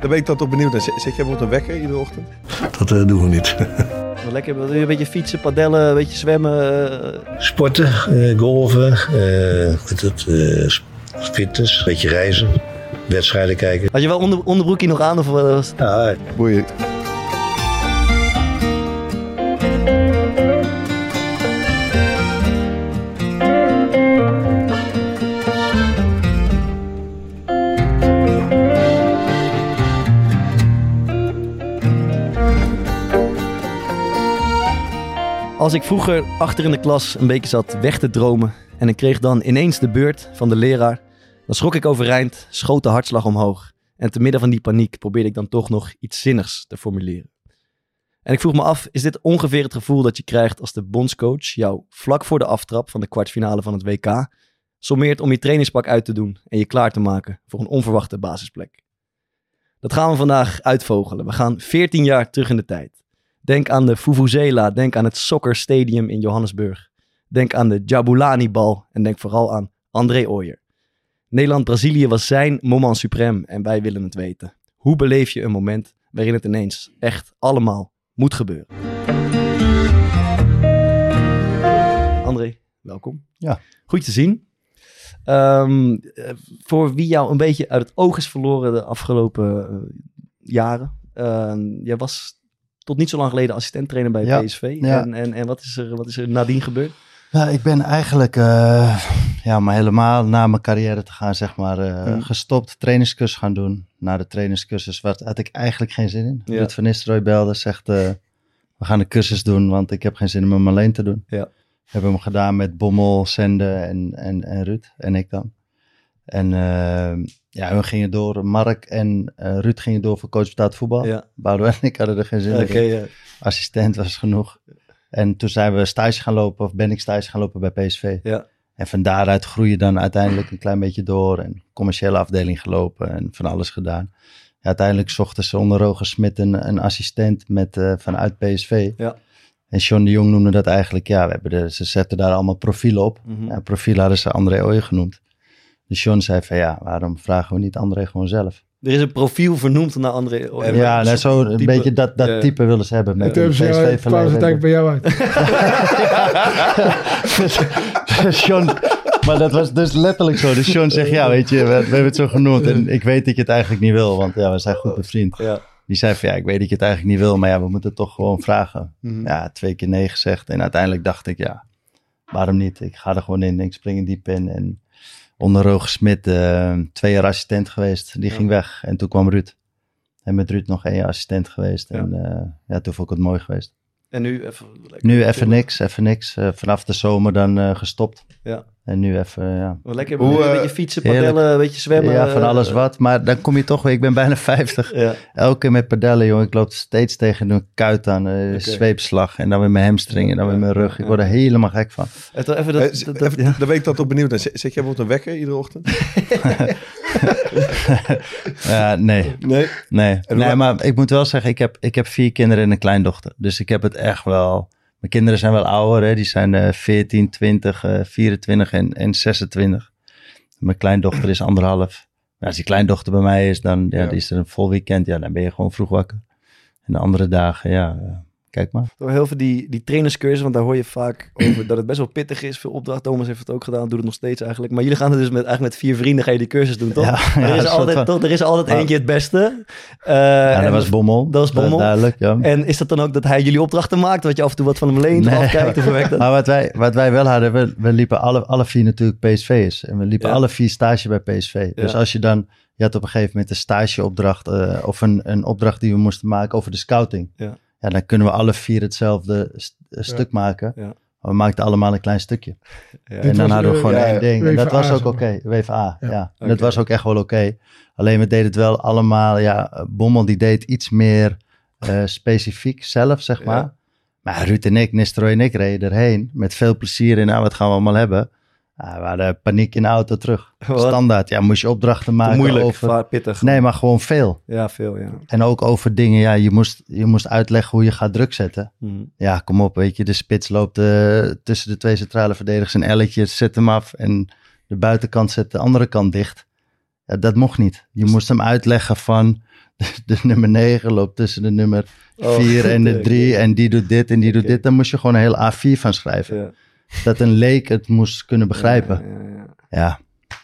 Daar ben ik dan toch benieuwd naar. Zet jij bijvoorbeeld een wekker iedere ochtend? Dat eh, doen we niet. Lekker, wil je een beetje fietsen, padellen, een beetje zwemmen. eh, Sporten, eh, golven, eh, het, eh, fitness, een beetje reizen, wedstrijden kijken. Had je wel onder, onderbroekje nog aan? Of was het- Ja, Boeien. Als ik vroeger achter in de klas een beetje zat weg te dromen en ik kreeg dan ineens de beurt van de leraar, dan schrok ik overeind, schoot de hartslag omhoog en te midden van die paniek probeerde ik dan toch nog iets zinnigs te formuleren. En ik vroeg me af, is dit ongeveer het gevoel dat je krijgt als de bondscoach jou vlak voor de aftrap van de kwartfinale van het WK sommeert om je trainingspak uit te doen en je klaar te maken voor een onverwachte basisplek? Dat gaan we vandaag uitvogelen. We gaan 14 jaar terug in de tijd. Denk aan de Vuvuzela, denk aan het Soccer Stadium in Johannesburg. Denk aan de Jabulani-bal en denk vooral aan André Ooyer. Nederland-Brazilië was zijn moment suprême en wij willen het weten. Hoe beleef je een moment waarin het ineens echt allemaal moet gebeuren? André, welkom. Ja. Goed te zien. Ehm, eh, voor wie jou een beetje uit het oog is verloren de afgelopen eh, jaren. Ehm, jij was tot niet zo lang geleden assistent-trainer bij Ja, PSV. ja. En, en, en wat, is er, wat is er nadien gebeurd? Ja, ik ben eigenlijk, eh, ja, maar helemaal na mijn carrière te gaan, zeg maar, eh, Hmm. gestopt, trainingscursus gaan doen. Na de trainingscursus wat, had ik eigenlijk geen zin in. Ja. Ruud van Nistelrooy belde, zegt, eh, we gaan de cursus doen, want ik heb geen zin om hem alleen te doen. Ja. Hebben hem gedaan met Bommel, Sende en, en, en Ruud, en ik dan. En eh, ja, we gingen door, Mark en eh, Ruud gingen door voor coach betaald voetbal. Ja. Boudewijn en ik hadden er geen zin in ja. assistent was genoeg. En toen zijn we stage gaan lopen, of ben ik stage gaan lopen bij PSV. Ja. En van daaruit groei je dan uiteindelijk een klein beetje door. En commerciële afdeling gelopen en van alles gedaan. Ja, uiteindelijk zochten ze onder Roger Smit een, een assistent met, eh, vanuit PSV. Ja. En John de Jong noemde dat eigenlijk, ja, we hebben de, ze zetten daar allemaal profielen op. Ja, profielen hadden ze André Ooyen genoemd. Dus John zei van, ja, waarom vragen we niet André gewoon zelf? Er is een profiel vernoemd naar André Ooyer. ja, nou, zo een type- beetje dat, dat type willen ze hebben. En Met hebben ze uiteindelijk bij jou uit. John, maar dat was dus letterlijk zo. Dus John zegt, ja, weet je, we, we hebben het zo genoemd. En ik weet dat je het eigenlijk niet wil, want ja, we zijn goed bevriend. Ja. Die zei van, ja, ik weet dat je het eigenlijk niet wil, maar ja, we moeten het toch gewoon vragen. Mhm. Ja, twee keer nee gezegd. En uiteindelijk dacht ik, ja, waarom niet? Ik ga er gewoon in, ik spring er diep in. En onder Roger Smit, eh, twee jaar assistent geweest. Die Ja. ging weg. En toen kwam Ruud. En met Ruud nog één jaar assistent geweest. Ja. En eh, ja, toen vond ik het mooi geweest. En nu even... Nu even niks, even niks. Eh, vanaf de zomer dan gestopt. Ja. En nu even, ja. Wel Lekker Hoe, een eh, beetje fietsen, heerlijk. padellen, een beetje zwemmen. ja, van eh, alles wat. Maar dan kom je toch weer, ik ben bijna 50. Ja. Elke keer met pedellen, jongen. Ik loop steeds tegen een kuit aan, eh, Oké. zweepslag. En dan weer mijn hamstring en dan weer mijn rug. Ik word er helemaal gek van. Even, even Eh, dat, dat, dat- ja. Daar ben ik dan toch benieuwd. Zet zet jij bijvoorbeeld een wekker iedere ochtend? Ja, nee, Nee. nee. Nee, maar ik moet wel zeggen, ik heb, ik heb vier kinderen en een kleindochter. Dus ik heb het echt wel... Mijn kinderen zijn wel ouder, hè. Die zijn eh 14, 20, eh 24 en, en 26. Mijn kleindochter is anderhalf. Maar als die kleindochter bij mij is, dan ja, Ja. die is er een vol weekend. Ja, dan ben je gewoon vroeg wakker. En de andere dagen, ja, eh, kijk maar. Door heel veel die, die trainerscursus, want daar hoor je vaak over dat het best wel pittig is. Veel opdracht. Thomas heeft het ook gedaan, doet het nog steeds eigenlijk. Maar jullie gaan het dus met, eigenlijk met vier vrienden ga je die cursus doen, toch? Ja, ja, er, is altijd, van- toch, er is altijd eentje het beste. Eh, Ja, en, dat was Bommel. dat was Bommel. duidelijk, ja. en is dat dan ook dat hij jullie opdrachten maakt? Dat je af en toe wat van hem leent Nee. afkijkt? Of werkt? Maar wat wij, wat wij wel hadden, we, we liepen alle, alle vier natuurlijk PSV'ers. En we liepen alle vier stage bij PSV. Dus als je dan je had op een gegeven moment een stageopdracht eh, of een, een opdracht die we moesten maken over de scouting. Ja. Ja dan kunnen we alle vier hetzelfde st- eh, stuk maken. Ja. Maar we maakten allemaal een klein stukje. Ja. En dan hadden we eh, gewoon ja, één ding. En dat was ook oké. maar. WVA, ja. Ja. En dat was ook echt wel oké. Alleen we deden het wel allemaal, ja, Bommel die deed iets meer eh, specifiek zelf, zeg maar. Ja. Maar Ruud en ik, Nestroy en ik reden erheen met veel plezier in, nou, wat gaan we allemaal hebben? Ja, we hadden paniek in de auto terug. Wat? Standaard, ja, moest je opdrachten maken Moeilijk, over... pittig. Nee, maar gewoon veel. Ja, veel, ja. En ook over dingen, ja, je moest, je moest uitleggen hoe je gaat druk zetten. Mhm. Ja, kom op, weet je, de spits loopt eh, tussen de twee centrale verdedigers een elletje, zet hem af en de buitenkant zet de andere kant dicht. Ja, dat mocht niet. Je moest hem uitleggen van de, de nummer 9 loopt tussen de nummer Oh, 4 en de oké. 3 en die doet dit en die doet dit. Dan moest je gewoon een heel A4 van schrijven. Ja. Dat een leek het moest kunnen begrijpen. Ja, ja, ja. Ja,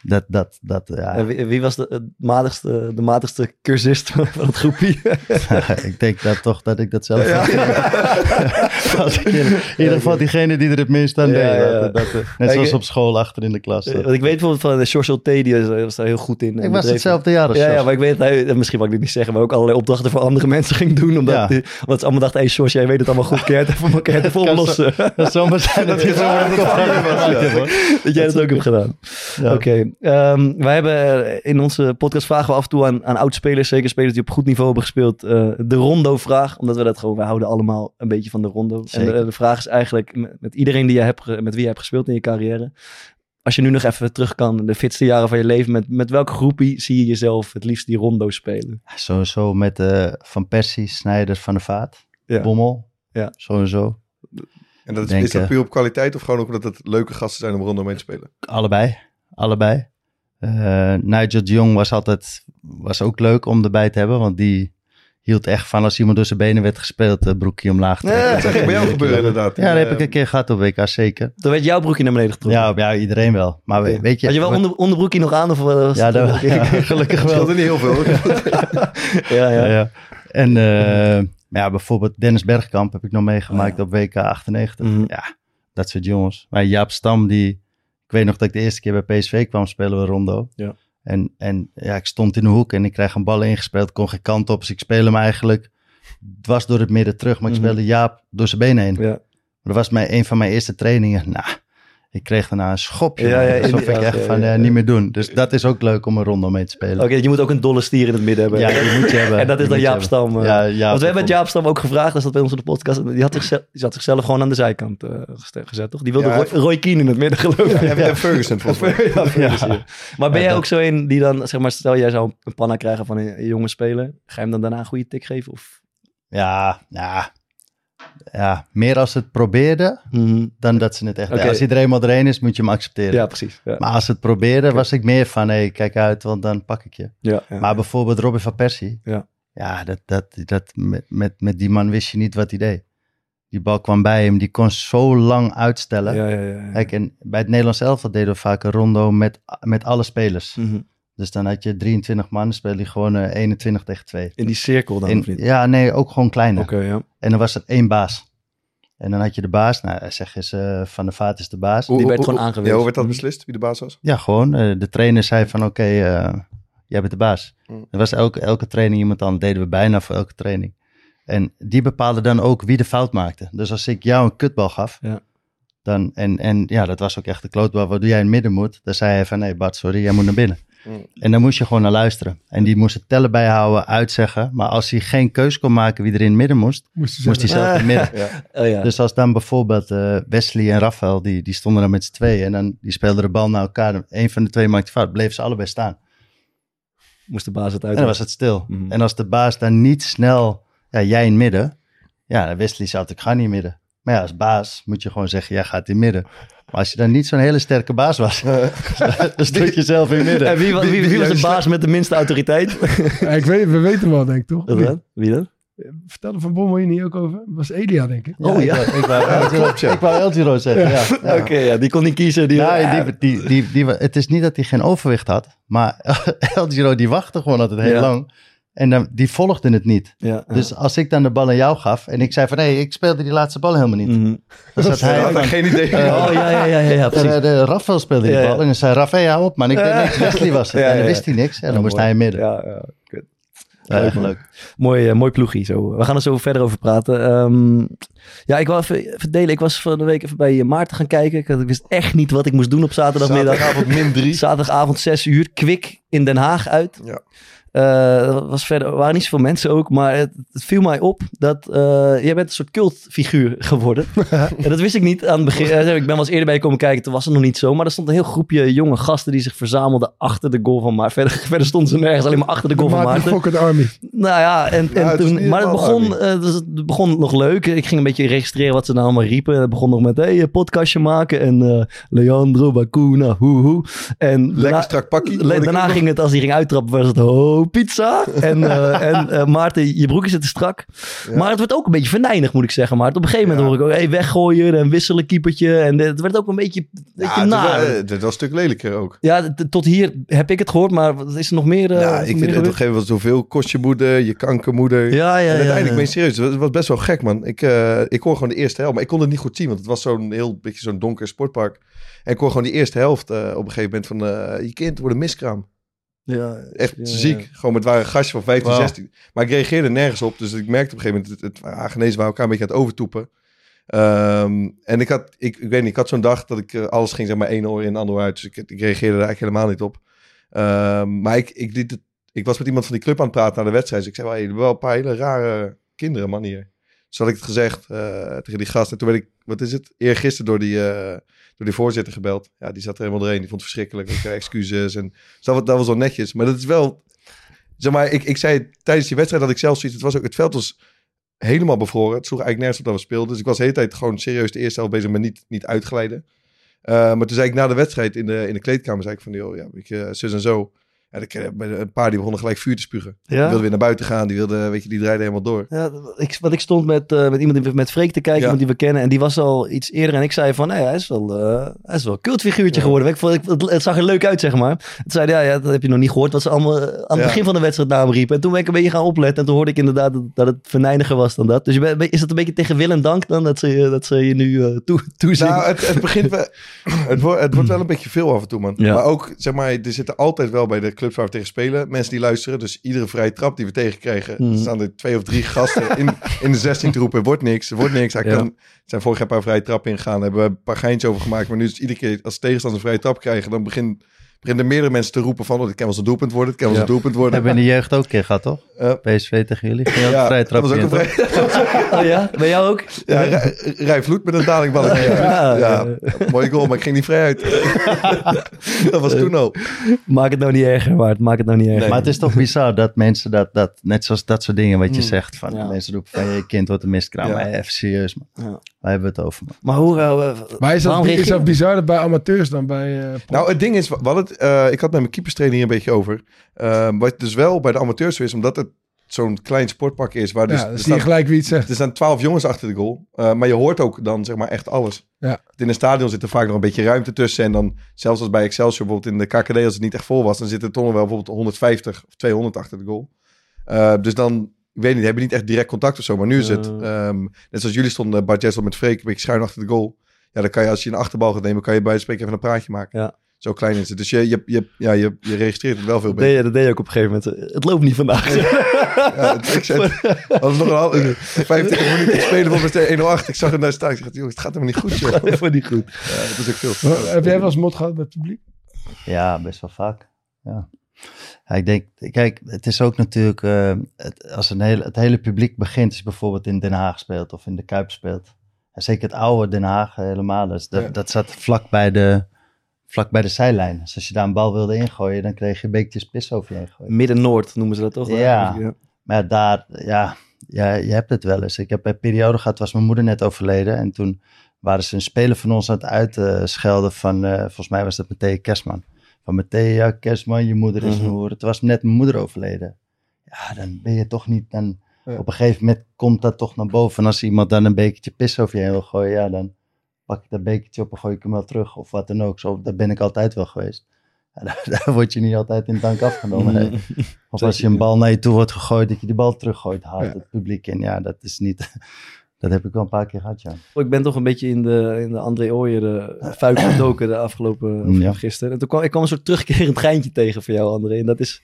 dat, dat, dat, ja. En wie, wie was de, matigste, de matigste cursist van het groepie? ik denk dat toch dat ik dat zelf ik in, in ieder geval diegene die er het minst aan deed. Dat, dat, eh, net zoals op school achter in de klas. Want ik weet bijvoorbeeld van de George T, die was- was daar heel goed in. ik was hetzelfde jaar als Ja, ja, maar ik weet hij, misschien mag ik dit niet zeggen, maar ook allerlei opdrachten voor andere mensen ging doen. Omdat, die- omdat ze allemaal dachten, hey George, jij weet het allemaal goed, het even, het even oplossen? Dat zou maar zijn dat je zo dat jij dat ook hebt gedaan. Oké, ehm, wij hebben eh, in onze podcast vragen we af en toe aan, aan oud-spelers, zeker spelers die op goed niveau hebben gespeeld, eh, de rondo-vraag. Omdat we dat gewoon, wij houden allemaal een beetje van de rondo. Zeker. En de, de vraag is eigenlijk met, met iedereen die je hebt, met wie je hebt gespeeld in je carrière. Als je nu nog even terug kan, de fitste jaren van je leven, met, met welke groepie zie je jezelf het liefst die rondo spelen? Sowieso met eh, Van Persie, Snijders, Van der Vaart, Ja. Bommel. Ja. Sowieso. En dat is, Denk, is dat eh, puur op kwaliteit of gewoon ook omdat het leuke gasten zijn om rondom mee te spelen? Allebei. Allebei. Eh, Nigel de Jong was altijd was ook leuk om erbij te hebben. Want die hield echt van als iemand door zijn benen werd gespeeld, uh, broekje omlaag trekken. Ja, dat bij jou gebeuren inderdaad. Ja, dat heb Eh, ik een keer gehad op WK, zeker. Dan werd jouw broekje naar beneden getrokken. Ja, ja iedereen wel. Maar we- weet je... Had je wel onder, onderbroekje nog aan? Of was Ja, dat, ja, gelukkig wel. scheelde niet heel veel. ja, ja. Ja, ja. En eh, maar ja, bijvoorbeeld Dennis Bergkamp heb ik nog meegemaakt Oh, ja. op WK 98. Mhm. Ja, dat soort jongens. Maar Jaap Stam, die... Ik weet nog dat ik de eerste keer bij PSV kwam spelen we Rondo. Ja. En, en ja, ik stond in de hoek en ik kreeg een bal ingespeeld. Kon geen kant op, dus ik speelde hem eigenlijk dwars door het midden terug. Maar ik Mhm. speelde Jaap door zijn benen heen. Ja. Dat was mijn, een van mijn eerste trainingen. Nou, ik kreeg daarna een schopje. Ja, ja, alsof ik echt ja, van ja, eh, ja. niet meer doen. Dus dat is ook leuk om een Rondo mee te spelen. Oké, je moet ook een dolle stier in het midden hebben. Ja, die moet je hebben. En dat is dan Jaap. Stam. eh. Ja, Jaap Want we hebben het. Jaap Stam ook gevraagd, dat zat bij ons op de podcast. Die had, zichzelf, die had zichzelf gewoon aan de zijkant eh, gezet, toch? Die wilde Ja, Roy, Roy Keane in het midden geloven. En, en Ferguson volgens mij. Ja, Ferguson, ja. Maar ben Ja, jij dat- ook zo een die dan, zeg maar, stel jij zou een panna krijgen van een, een jonge speler. Ga je hem dan daarna een goede tik geven? Of? Ja, ja, ja, meer als het probeerde dan dat ze het echt... Ja, als er eenmaal doorheen is, moet je hem accepteren. Ja, precies. Ja. Maar als ze het probeerde, was ik meer van... hé, kijk uit, want dan pak ik je. ja, ja. Maar bijvoorbeeld Robin van Persie... Ja. ja dat, dat, dat, met, met, met die man wist je niet wat hij deed. Die bal kwam bij hem, die kon zo lang uitstellen. ja, ja, ja. Kijk, en bij het Nederlands elftal deden we vaak een rondo met, met alle spelers. Mhm. Dus dan had je 23 man, dan speelde je gewoon eh, 21 tegen 2. In die cirkel dan, In- of niet? ja, nee, ook gewoon kleiner. Oké, ja. En dan was er één baas. En dan had je de baas. Nou, zeg eens, eh, Van de Vaart is de baas. Die werd gewoon aangewezen. Ja, hoe werd dat beslist? Wie de baas was? Ja, gewoon. eh, de trainer zei van, oké, eh, jij bent de baas. Mm. Er was elke, elke training iemand aan. Dat deden we bijna voor elke training. En die bepaalde dan ook wie de fout maakte. Dus als ik jou een kutbal gaf, Ja. dan, en, en ja, dat was ook echt de klootbal, waardoor jij in het midden moet. Dan zei hij van, nee Bart, sorry, jij moet naar binnen. Mm. En dan moest je gewoon naar luisteren. En die moest het tellen bijhouden, uitzeggen. Maar als hij geen keus kon maken wie er in het midden moest, Moest hij zelf in het midden. Oh, ja. Dus als dan bijvoorbeeld eh, Wesley en Rafael, die, die stonden dan met z'n tweeën en dan die speelden de bal naar elkaar. Eén van de twee maakte fout, bleven ze allebei staan. Moest de baas het uit. En dan was het stil. Mhm. En als de baas dan niet snel, ja, jij in het midden. Ja, Wesley zou ik ga niet in het midden. Maar ja, als baas moet je gewoon zeggen, jij gaat in het midden. Maar als je dan niet zo'n hele sterke baas was, dan stond je zelf in het midden. En wie, wa- wie, wie, wie- was de baas met de minste autoriteit? Ja, ik weet, we weten wel, denk ik, toch? Wat dan? Wie dan? Vertelde Van Bommel hier niet ook over? Dat was Elia, denk ik. Oh, ja. Ik, wou- ik wou El Giro- klopt, ja. ik wou El Giro zeggen, ja. ja. Oké, ja, die kon niet kiezen. Die, Ja, die, die, die, die, het is niet dat hij geen overwicht had, maar El Giro die wachtte gewoon altijd heel Ja. lang. En dan, die volgden het niet. Ja, ja. Dus als ik dan de bal aan jou gaf en ik zei van... hé, ik speelde die laatste bal helemaal niet. Mhm. Dan zat hij... Had geen idee. Eh, Oh, ja, ja, ja, ja, ja de, precies. de Rafael speelde die bal. En dan zei Rafael, hou op man. Ik deed niks. Wesley was het. En dan wist hij niks. En dan moest hij in midden. Ja, ja. kut. Leuk. Mooi, eh, mooi ploegie zo. We gaan er zo verder over praten. Ehm, ja, ik wil even, even delen. Ik was van de week even bij Maarten gaan kijken. Ik, had- ik wist echt niet wat ik moest doen op zaterdagmiddag. Zaterdagavond min drie. Zaterdagavond 6 uur. Kwik in Den Haag uit. Ja. Dat was verder, er waren niet zoveel mensen ook, maar het, het viel mij op dat eh, jij bent een soort cultfiguur geworden. en dat wist ik niet aan het begin. Eh, ik ben wel eens eerder bij je komen kijken, toen was het nog niet zo. Maar er stond een heel groepje jonge gasten die zich verzamelden achter de goal van Maarten. Verder, verder stonden ze nergens, alleen maar achter de goal van Maarten. Fokker Army. Nou ja, en, en toen, maar het begon, dus het begon nog leuk. Ik ging een beetje registreren wat ze nou allemaal riepen. En het begon nog met, hey, podcastje maken. En Leandro Bacuna, hoe hoe. En Lekker daarna- strak pakkie. Le- daarna ging het, als hij ging uittrappen, was het pizza. En, eh, en eh, Maarten, je broekje zit te strak. Ja. Maar het werd ook een beetje venijnig, moet ik zeggen. Maar op een gegeven moment Ja. hoor ik ook, hey, weggooien en wisselen, keepertje. En het werd ook een beetje, een beetje Ja, het, was, naar. wel- het was een stuk lelijker ook. Ja, tot hier heb ik het gehoord, maar is er nog meer? eh, ja, ik vind het op een gegeven moment zoveel. Kost je moeder, je kankermoeder. Ja, ja, en uiteindelijk, ben je serieus, het was- best wel gek, man. Ik, eh, ik hoor gewoon de eerste helft, maar ik kon het niet goed zien, want het was zo'n heel beetje zo'n donker sportpark. En ik hoor gewoon die eerste helft eh, op een gegeven moment van, eh, je kind wordt een miskraam. Ja, Echt ja, ziek. ja. Gewoon met waren gastjes van 15, Wauw. 16. Maar ik reageerde nergens op, dus ik merkte op een gegeven moment, het, het Hagenezen waren elkaar een beetje aan het overtoepen. Ehm, en ik had, ik, ik weet niet, ik had zo'n dag dat ik eh, alles ging zeg maar één oor in, de andere uit. Dus ik, ik reageerde er eigenlijk helemaal niet op. Ehm, maar ik, ik, liet het, ik was met iemand van die club aan het praten na de wedstrijd. Dus ik zei, wel, hey, wel een paar hele rare kinderen, man, hier. Dus had ik het gezegd eh, tegen die gast. En toen werd ik, wat is het, eergisteren door die, eh, door die voorzitter gebeld. Ja, die zat er helemaal doorheen. Die vond het verschrikkelijk. Ik excuses. En dus dat, was- wel netjes. Maar dat is wel, zeg maar, ik, ik zei tijdens die wedstrijd dat ik zelf zoiets, het was ook, het veld was helemaal bevroren. Het sloeg eigenlijk nergens op dat we speelden. Dus ik was de hele tijd gewoon serieus de eerste helft bezig met niet, niet uitglijden. Eh, maar toen zei ik na de wedstrijd in de, in de kleedkamer, zei ik van, joh, ja, je, zus en zo. Ja, ik, eh, een paar die begonnen gelijk vuur te spugen. Die Ja? wilden weer naar buiten gaan. Die wilden, weet je, die draaiden helemaal door. Ja, ik, want ik stond met, eh, met iemand die, met Freek te kijken, Ja. iemand die we kennen. En die was al iets eerder. En ik zei van, nee, hij is wel, eh, hij is wel een cultfiguurtje geworden. Ik vond, ik, het, het zag er leuk uit, zeg maar. Toen zei ja, ja, dat heb je nog niet gehoord. Wat ze allemaal aan het begin van de wedstrijd naar hem riepen. En toen ben ik een beetje gaan opletten. En toen hoorde ik inderdaad dat, dat het venijniger was dan dat. Dus je bent- is het een beetje tegen wil en dank dan dat ze, dat ze je nu toe, toezien? Nou, het, het begint wel, het, wordt, het wordt wel een beetje veel af en toe, man. Ja. Maar ook, zeg maar, er zitten altijd wel bij de clubs waar we tegen spelen mensen die luisteren. Dus iedere vrije trap die we tegenkrijgen, Mhm. staan er twee of drie gasten in, in de 16 te roepen. Er wordt niks, er wordt niks. Hij Ja. kan, zijn vorig jaar een paar vrije trappen ingegaan, hebben we een paar geintjes over gemaakt. Maar nu is het iedere keer als tegenstanders een vrije trap krijgen, dan begin, beginnen er meerdere mensen te roepen van, oh, dit kan wel eens een doelpunt worden, het kan wel eens een doelpunt worden. Hebben we in de jeugd ook een keer gehad, toch? Eh, PSV tegen jullie. Ging ja, vrij dat was ook een vrije... Oh ja? Bij jou ook? Ja, Rij- Rij Vloed met een dalingballetje. Ja, Ja, ja. mooie goal, maar ik ging niet vrij uit. dat was toen al. Maak het nou niet erger, Waard. Maak het nou niet erger. Nee. Maar het is toch bizar dat mensen dat, dat net zoals dat soort dingen wat je Mm. zegt, van mensen roepen van je kind wordt een miskraam. Maar even serieus, man. Waar hebben we het over? Maar hoe... eh, Maar is dat, is dat bizarder bij amateurs dan bij... eh? Nou, het ding is, hadden het, eh, ik had met mijn keeperstrainer hier een beetje over. Wat dus wel bij de amateurs zo is, omdat het zo'n klein sportpark is, waar dus, ja, dan er, zie je staan, gelijk wie het zegt. er staan twaalf jongens achter de goal. Eh, maar je hoort ook dan zeg maar echt alles. Ja. In een stadion zit er vaak nog een beetje ruimte tussen. En dan, zelfs als bij Excelsior bijvoorbeeld in de KKD, als het niet echt vol was, dan zitten er toch nog wel bijvoorbeeld 150 of 200 achter de goal. Eh, dus dan, ik weet niet, hebben niet echt direct contact of zo. Maar nu is het, ehm, net zoals jullie stonden, Bart Jessel met Freek, een beetje schuin achter de goal. Ja, dan kan je als je een achterbal gaat nemen, kan je bij van spreken even een praatje maken. Ja. Zo klein is het. Dus je, je, je, ja, je, je registreert het wel veel Dat beter. deed, je- dat deed je ook op een gegeven moment. Het loopt niet vandaag. Ja, het- ik zei, het was nog een half, 25 minuten te spelen volgens mij 108. Ik zag hem daar staan. Ik zeg, joh, het gaat helemaal niet goed, joh. Ja, Even niet goed. dat is ook veel. Heb jij wel eens mot gehad met het publiek? Ja, best wel vaak. Ja. Ja, ik denk, kijk, het is ook natuurlijk, eh, het, als een hele, het hele publiek begint, als je bijvoorbeeld in Den Haag speelt of in de Kuip speelt. En zeker het oude Den Haag eh, helemaal, dus dat, Ja. dat zat vlak bij, de, vlak bij de zijlijn. Dus als je daar een bal wilde ingooien, dan kreeg je beekjes pis over je heen. Midden-Noord noemen ze dat toch? Ja. Maar daar, ja, ja, je hebt het wel eens. Ik heb een periode gehad, was mijn moeder net overleden. En toen waren ze een speler van ons aan het uitschelden van, eh, volgens mij was dat Matthea Kerstman. Van Matthea Kerstman, je moeder is Mhm. hoer. Het was net mijn moeder overleden. Ja, dan ben je toch niet, dan Ja. op een gegeven moment komt dat toch naar boven. En als iemand dan een bekertje pis over je heen wil gooien, ja, dan pak ik dat bekertje op en gooi ik hem wel terug. Of wat dan ook. Zo, dat ben ik altijd wel geweest. Ja, daar, daar word je niet altijd in dank afgenomen. Hè. Of als je een bal naar je toe wordt gegooid, dat je die bal teruggooit, haalt het publiek in. Ja, dat is niet... Dat heb ik wel een paar keer gehad, ja. Ik ben toch een beetje in de, in de André Ooyer fuik gedoken de afgelopen Ja. gisteren. En toen kwam ik kwam een soort terugkerend geintje tegen voor jou, André. En dat is,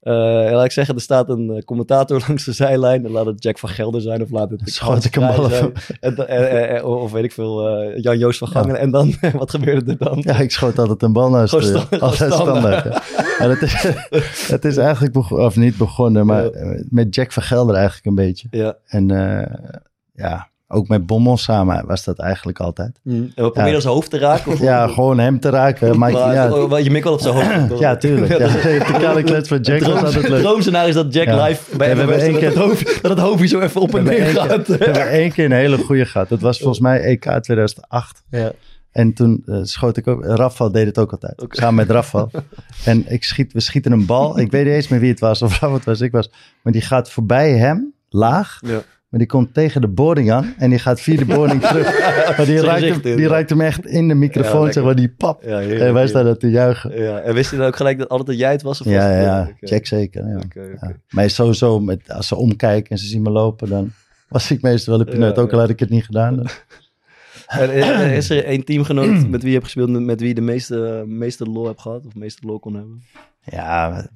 eh, laat ik zeggen, er staat een eh, commentator langs de zijlijn. En laat het Jack van Gelder zijn of laat het de Schoot ik hem. En, dan- eh, of weet ik veel, Jan-Joost van Gangen. En dan, wat gebeurde er dan? Ja, ik schoot altijd een bal naast Gewoon de- altijd standaard. ja. Maar het, is, het is eigenlijk, of niet begonnen, maar met Jack van Gelder eigenlijk een beetje. Ja. En ja, ook met Bommel samen was dat eigenlijk altijd. En we proberen Ja. zijn hoofd te raken. Of, Ja, gewoon hem te raken. Maar, maar, ja, oh, je mikt wel op zijn hoofd. ja, tuurlijk. Ja, de kale klets van Jack was altijd Het leuk. droomscenario is dat Jack Ja. live bij we hebben één dat, keer- het hoofd, dat het hoofdje zo even op en neer gaat. we hebben één keer een hele goede gehad. Dat was volgens mij EK 2008. Ja. En toen eh, schoot ik ook... Rafael deed het ook altijd. Samen met Rafael. en ik schiet, we schieten een bal. Ik weet niet eens meer wie het was. Of Rafael het was, ik was. Maar die gaat voorbij hem, laag. Ja. Maar die komt tegen de boarding aan. En die gaat via de boarding terug. Maar die gezicht hem, die hem echt in de microfoon. zeg maar, die pap. Ja, heerlijk, en wij staan daar te juichen. Ja, en wist je dan ook gelijk dat altijd jij het was? Of was Ja, het- ja. Jack zeker. Ja. Maar sowieso, met, als ze omkijken en ze zien me lopen, dan was ik meestal wel een pineut. Ja, ook al had ik het niet gedaan. En eh, is er één teamgenoot met wie je hebt gespeeld, met, met wie je de meeste, meeste lol hebt gehad? Of meeste lol kon hebben? Ja,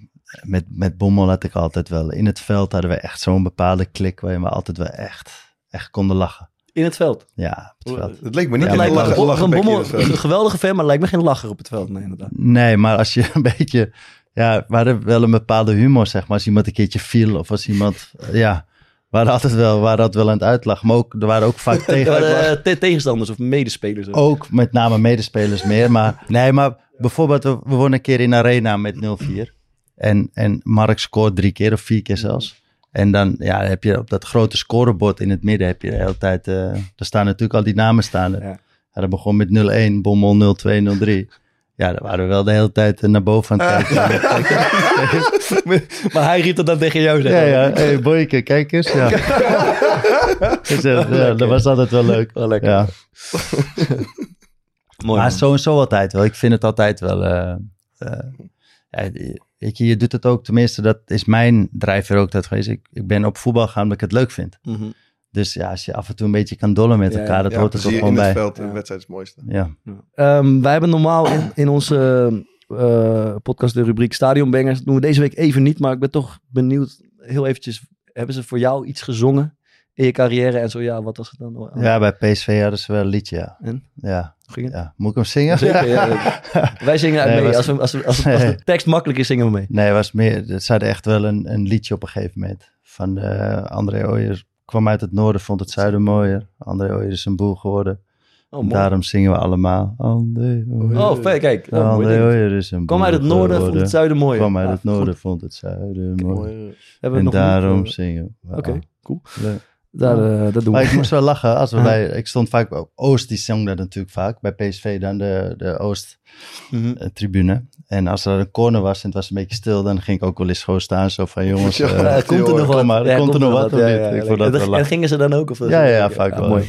met, met Bommel had ik altijd wel. In het veld hadden we echt zo'n bepaalde klik waarin we altijd wel echt, echt konden lachen. In het veld. Ja, op het veld. Het leek me niet Ja, een maar- lachen, lachen van bekje Bommel, in het veld. een geweldige fan, maar lijkt me geen lacher op het veld. Nee, inderdaad. Nee, maar als je een beetje... Ja, we hadden wel een bepaalde humor, zeg maar. Als iemand een keertje viel of als iemand... Ja, we waren altijd wel, we waren altijd wel aan het uitlachen. Maar ook, er waren ook vaak tegen... eh, te- tegenstanders of medespelers. ook. Ook met name medespelers meer. Maar nee, maar bijvoorbeeld, we, we wonnen een keer in Arena met 0-4. En, en Mark scoort drie keer of vier keer zelfs. En dan ja, heb je op dat grote scorebord in het midden heb je de hele tijd... eh er staan natuurlijk al die namen staan. er. Ja. Ja. dat begon met 0-1, Bommel 0-2, 0-3. Ja, daar waren we wel de hele tijd eh, naar boven aan het kijken. maar hij riep dat dan tegen jou, zeg ja, ja. Hey, Boyke, kijk eens. Ja. Dus, eh, ja, dat was altijd wel leuk. Wel lekker. Ja. Mooi. Maar zo en zo altijd wel. Ik vind het altijd wel. ja, weet je, je doet het ook, tenminste, dat is mijn drijfveer ook altijd geweest. Ik, ik ben op voetbal gaan omdat ik het leuk vind. Mhm. Dus ja, als je af en toe een beetje kan dollen met Ja, elkaar, dat Ja, hoort er toch gewoon in het bij. veld, Ja. de wedstrijd is het mooiste. Ja. Ehm, wij hebben normaal in, in onze eh, podcast de rubriek Stadionbangers. Dat doen we deze week even niet, maar ik ben toch benieuwd. Heel eventjes, hebben ze voor jou iets gezongen in je carrière? En zo ja, wat was het dan? ja, bij PSV hadden ze wel een liedje. Ja. En? Ja. Ging het? ja. Moet ik hem zingen? Zeker, ja. Wij zingen uit Nee, mee. was- Als, we, als, we, als, we- als de tekst makkelijk is, zingen we mee. Nee, was meer, ze hadden echt wel een, een liedje op een gegeven moment. Van eh, André Ooyer kwam uit het noorden, vond het zuiden mooier. André Ooyer is een boer geworden. Oh. Daarom zingen we allemaal. André Ooyer. Oh, fijn, kijk. Oh, André. Ooyer is een boer uit het noorden, vond het zuiden mooi. Kwam uit Ja, het noorden, vond het zuiden mooi. Mooi. Hebben we En daarom eh, zingen we. Oké, cool. Leuk. Daar, eh, dat doen Maar we. ik moest wel lachen. Als we Ja. bij, ik stond vaak op Oost, die zong dat natuurlijk vaak. Bij PSV dan de, de Oost-tribune. Mhm. En als er een corner was en het was een beetje stil, dan ging ik ook wel eens gewoon staan. Zo van jongens, Ja, eh, Ja, komt er nog wat? maar, Ja, komt er nog wat? of Ja, niet? ja, Ik vond dat en, gingen ze dan ook? Of Ja, ja, ja, vaak wel. Mooi.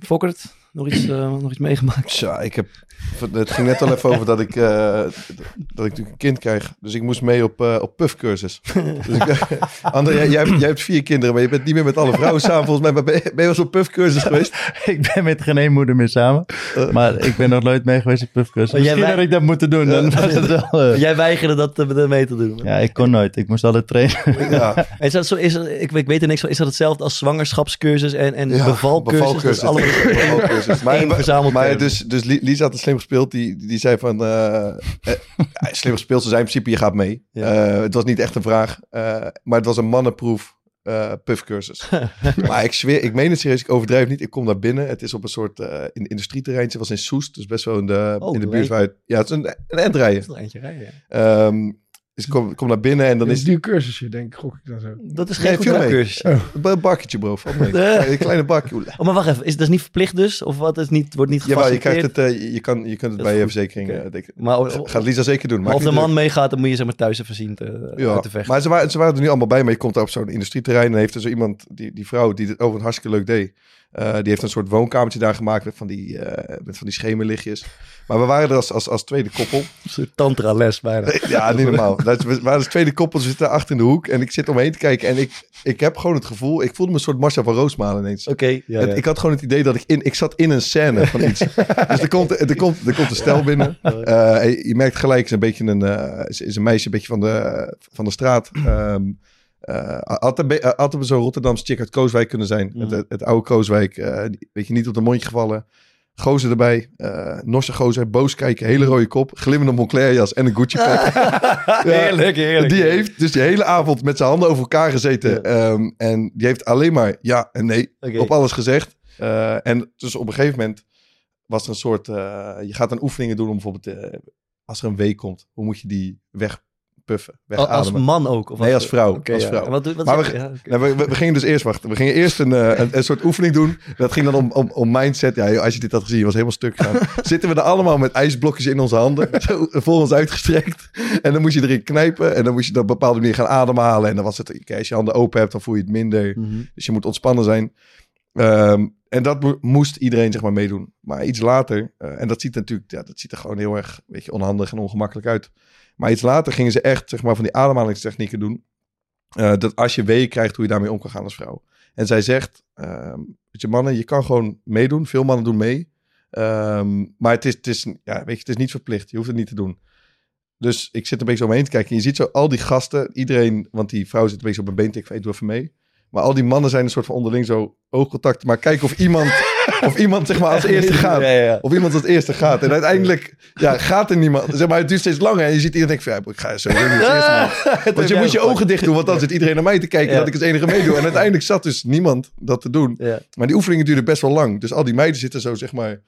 Fokkert, nog iets, eh, nog iets meegemaakt? Tja, ik heb, het ging net al even over dat ik, eh, dat ik natuurlijk een kind krijg. Dus ik moest mee op, eh op puffcursus. Dus ik, André, jij, jij, hebt- jij hebt vier kinderen, maar je bent niet meer met alle vrouwen samen volgens mij. Maar ben je, ben je wel eens op puffcursus geweest? ik ben met geen één moeder meer samen. Maar ik ben nog nooit mee geweest op puffcursus. Jij Misschien wij- had ik dat moeten doen. Dan was het wel... eh, Jij weigerde dat eh, mee te doen. Ja, ik kon nooit. Ik moest altijd trainen. Ja, Is dat zo, is, dat- ik, ik weet er niks van. Is dat hetzelfde als zwangerschapscursus en, en ja bevalcursus? Dat is allemaal Bevalcursus. Maar, verzameld maar dus, dus Li- Lisa had het slim gespeeld. Die, die zei van... ja, slim gespeeld. Ze zei in principe, je gaat mee. Ja. Eh, het was niet echt een vraag. maar het was een mannenproef eh puffcursus. maar ik zweer, ik meen het serieus. Ik overdrijf niet. Ik kom daar binnen. Het is op een soort eh in, industrieterreintje. Was in Soest. Dus best wel in de, Oh, in de buurt Ja, het is een, een endrijden. Eentje rijden, ja. Dus ik kom, kom naar binnen en dan is een duur cursusje, denk ik, gok ik dan zo. Dat is Nee, geen cursus. een bakketje, bro. Een kleine bakje. Oh, maar wacht even. Is dat niet verplicht dus? Of wat is niet, wordt niet Jawel, je gefaciliteerd? krijgt het, eh, je, kan, je kunt het Dat bij je verzekering. Oké. eh, denken. Maar, o- Gaat Lisa zeker doen. maar als de man meegaat, dan moet je zeg maar thuis even zien te, ja. uit te vechten. Maar ze waren, ze waren er nu allemaal bij, maar je komt daar op zo'n industrieterrein en heeft er zo iemand, die, die vrouw, die dit over een hartstikke leuk deed. Eh, die heeft een soort woonkamertje daar gemaakt met van die, eh, met van die schemerlichtjes. Maar we waren er als, als, als tweede koppel. Een soort tantra les bijna. Ja, niet normaal. We waren als tweede koppel, ze zitten achter in de hoek. En ik zit omheen te kijken en ik, ik heb gewoon het gevoel... Ik voelde me een soort Marcel van Roosmalen ineens. Oké, ja, Het- ja. ik had gewoon het idee dat ik in... Ik zat in een scène van iets. dus er komt, er, komt, er komt een stel binnen. Eh, je merkt gelijk, is een beetje een, is, is een meisje een beetje van de, van de straat. Ehm eh, had, zo'n Rotterdamse chick uit Kooswijk kunnen zijn. Mhm. Het, het, het oude Kooswijk. eh, die- weet je, niet op de mondje gevallen. Gozer erbij. eh Norse gozer. Boos kijken. Hele rode kop. Glimmende Moncler jas en een Gucci pack. Heerlijk, heerlijk. Die heeft dus de hele avond met zijn handen over elkaar gezeten. Ehm, en die heeft alleen maar ja en nee op alles gezegd. Eh, en dus op een gegeven moment was er een soort... je gaat dan oefeningen doen om bijvoorbeeld... als er een week komt, hoe moet je die wegpuffen, Als wegademen? man ook? Of Nee, als vrouw, als Wat, wat Maar we-? Ja. Nou, gingen dus eerst wachten. We gingen eerst een, eh, een, een soort oefening doen. Dat ging dan om, om, om mindset. Ja, als je dit had gezien, je was helemaal stuk gegaan. Zitten we er allemaal met ijsblokjes in onze handen. Zo voor ons uitgestrekt. En dan moest je erin knijpen. En dan moest je op een bepaalde manier gaan ademhalen. En dan was het, kijk, als je handen open hebt, dan voel je het minder. Mhm. Dus je moet ontspannen zijn. Ehm, en dat mo- moest iedereen zeg maar meedoen. Maar iets later, eh, en dat ziet natuurlijk, ja, dat ziet er gewoon heel erg weet je, onhandig en ongemakkelijk uit. Maar iets later gingen ze echt zeg maar, van die ademhalingstechnieken doen. Eh, dat als je weeën krijgt, hoe je daarmee om kan gaan als vrouw. En zij zegt, ehm, weet je mannen, je kan gewoon meedoen. Veel mannen doen mee. Ehm, maar het is, het, is, ja, weet je, het is niet verplicht. Je hoeft het niet te doen. Dus ik zit een beetje zo omheen te kijken. En je ziet zo al die gasten, iedereen, want die vrouw zit een beetje op een been. Ik weet, doe even mee. Maar al die mannen zijn een soort van onderling zo oogcontact. Maar kijken of iemand, of iemand zeg maar als eerste gaat. Of iemand als eerste gaat. En uiteindelijk ja, gaat er niemand. Zeg maar, het duurt steeds langer. En je ziet iedereen denkt van, ja, ik ga zo doen. Want je moet je ogen dicht doen. Want dan zit iedereen naar mij te kijken dat ik als enige meedoe. En uiteindelijk zat dus niemand dat te doen. Maar die oefeningen duurden best wel lang. Dus al die meiden zitten zo, zeg maar,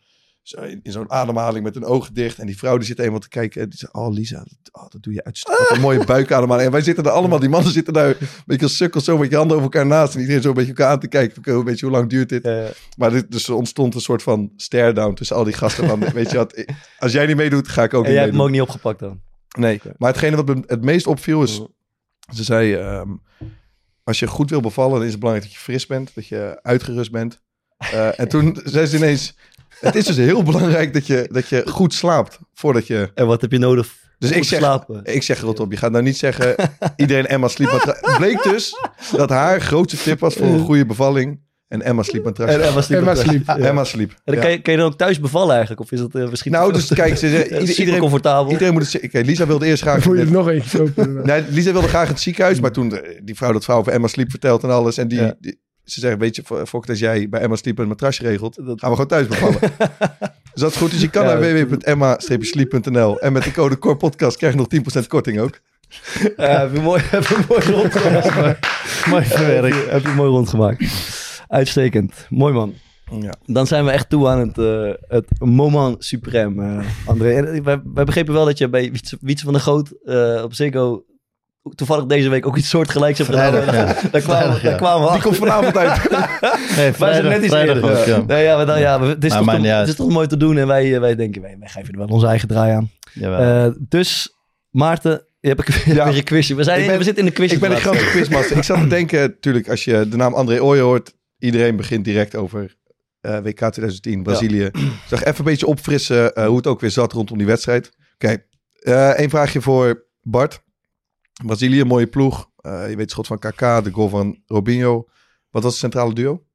in, in zo'n ademhaling met hun ogen dicht. En die vrouw die zit eenmaal te kijken. En die zegt, oh Lisa, dat, oh, dat doe je uit. Wat een mooie buikademhaling. En wij zitten er allemaal, die mannen zitten daar een beetje als sukkels zo met je handen over elkaar naast. En iedereen zo een beetje elkaar aan te kijken. Van, Een beetje, hoe lang duurt dit? Ja, ja. Maar dit, dus er ontstond een soort van stare-down tussen al die gasten. Van, weet je wat, als jij niet meedoet, ga ik ook En niet jij hebt hem ook niet opgepakt dan? Nee, maar hetgene wat me het meest opviel is... Ze zei, ehm, als je goed wil bevallen, dan is het belangrijk dat je fris bent. Dat je uitgerust bent. Eh, en toen zei ze ineens... Het is dus heel belangrijk dat je, dat je goed slaapt voordat je... En wat heb je nodig Dus om ik te zeg, slapen? ik zeg rot op, je gaat nou niet zeggen... iedereen Emma sliep matras. Bleek dus dat haar grootste tip was voor een goede bevalling... en Emma sliep matras. En Emma sliep. Emma sliep. Ja. Emma sliep. En dan kan, je, kan je dan ook thuis bevallen eigenlijk? Of is dat eh, misschien... Nou, dus kijk, ze super iedereen, comfortabel. iedereen moet het... Oké, Lisa wilde eerst graag... Moet je er nog eentje kopen. Nee, Lisa wilde graag het ziekenhuis, maar toen de- die vrouw dat vrouw over Emma Sleep vertelt en alles. En die, Ja. die- ze zegt, weet je, Fokt, als jij bij Emma Sleep een matrasje regelt, Dat- gaan we gewoon thuis bevallen. dus dat is goed. Dus je kan Ja, naar www.emma-sleep.nl en met de code COREPODCAST krijg je nog 10% korting ook. Ja, heb je mooi, heb je mooi rondgemaakt. Mooi verwerkt. Heb je, mooi rondgemaakt. Uitstekend. Mooi man. Ja. Dan zijn we echt toe aan het, eh, het moment suprême, eh, André. En eh, wij, wij begrepen wel dat je bij Wietse, Wietse van der Goot op Ziggo toevallig deze week ook iets soortgelijks hebt gedaan. Vrijdag, ja. Daar kwamen, Vrijdag, ja. daar kwamen we Die komt vanavond uit. Nee, Wij zijn net iets vrijdag ook, ja. Nee, ja, maar dan, ja, we- het, is toch, het is mooi te doen en wij, eh, wij denken, wij, wij geven er wel onze eigen draai aan. Eh, dus, Maarten, je hebt een, Ja. weer een quizje. We, zijn, ben- we zitten in de quiz. Ik ben een grote quizmaster. Ik zat te denken, natuurlijk, als je de naam André Ooyen hoort, iedereen begint direct over eh, WK 2010, Brazilië. Ik zag even een beetje opfrissen eh, hoe het ook weer zat rondom die wedstrijd. Oké, eh één vraagje voor Bart. Brazilië, mooie ploeg. Eh, je weet het schot van KK, de goal van Robinho. Wat was het centrale duo?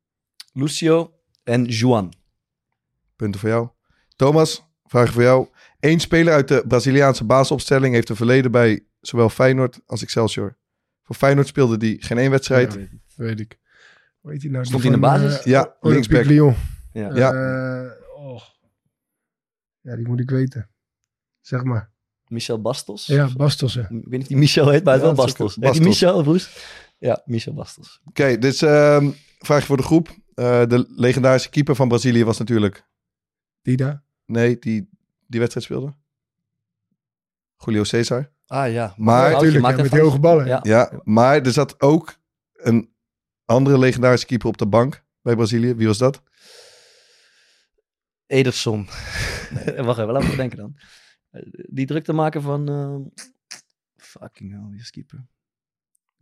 Lucio en Juan. Punten voor jou. Thomas, vraag voor jou. Eén speler uit de Braziliaanse basisopstelling heeft een verleden bij zowel Feyenoord als Excelsior. Voor Feyenoord speelde hij geen één wedstrijd. Ja, weet ik. Hoe heet die nou? Stond Die hij in de basis? eh, Ja, linksback. Lyon. Ja. Ja. Eh, oh. Ja, die moet ik weten. Zeg maar. Michel Bastos. Ja, Bastos. hè. Ik weet niet of die Michel heet, maar Ja, is wel Bastos. Heet die Bastos. Michel, Roest? Ja, Michel Bastos. Oké, dus ehm vraagje voor de groep. Eh, de legendarische keeper van Brazilië was natuurlijk... Die daar. Nee, die die wedstrijd speelde. Julio Cesar. Ah ja. Maar- Natuurlijk, ja, met die hoge ballen. Ja. Ja, maar er zat ook een andere legendarische keeper op de bank bij Brazilië. Wie was dat? Ederson. Wacht even, laten we denken dan. Die druk te maken van... eh, fucking hell, is keeper?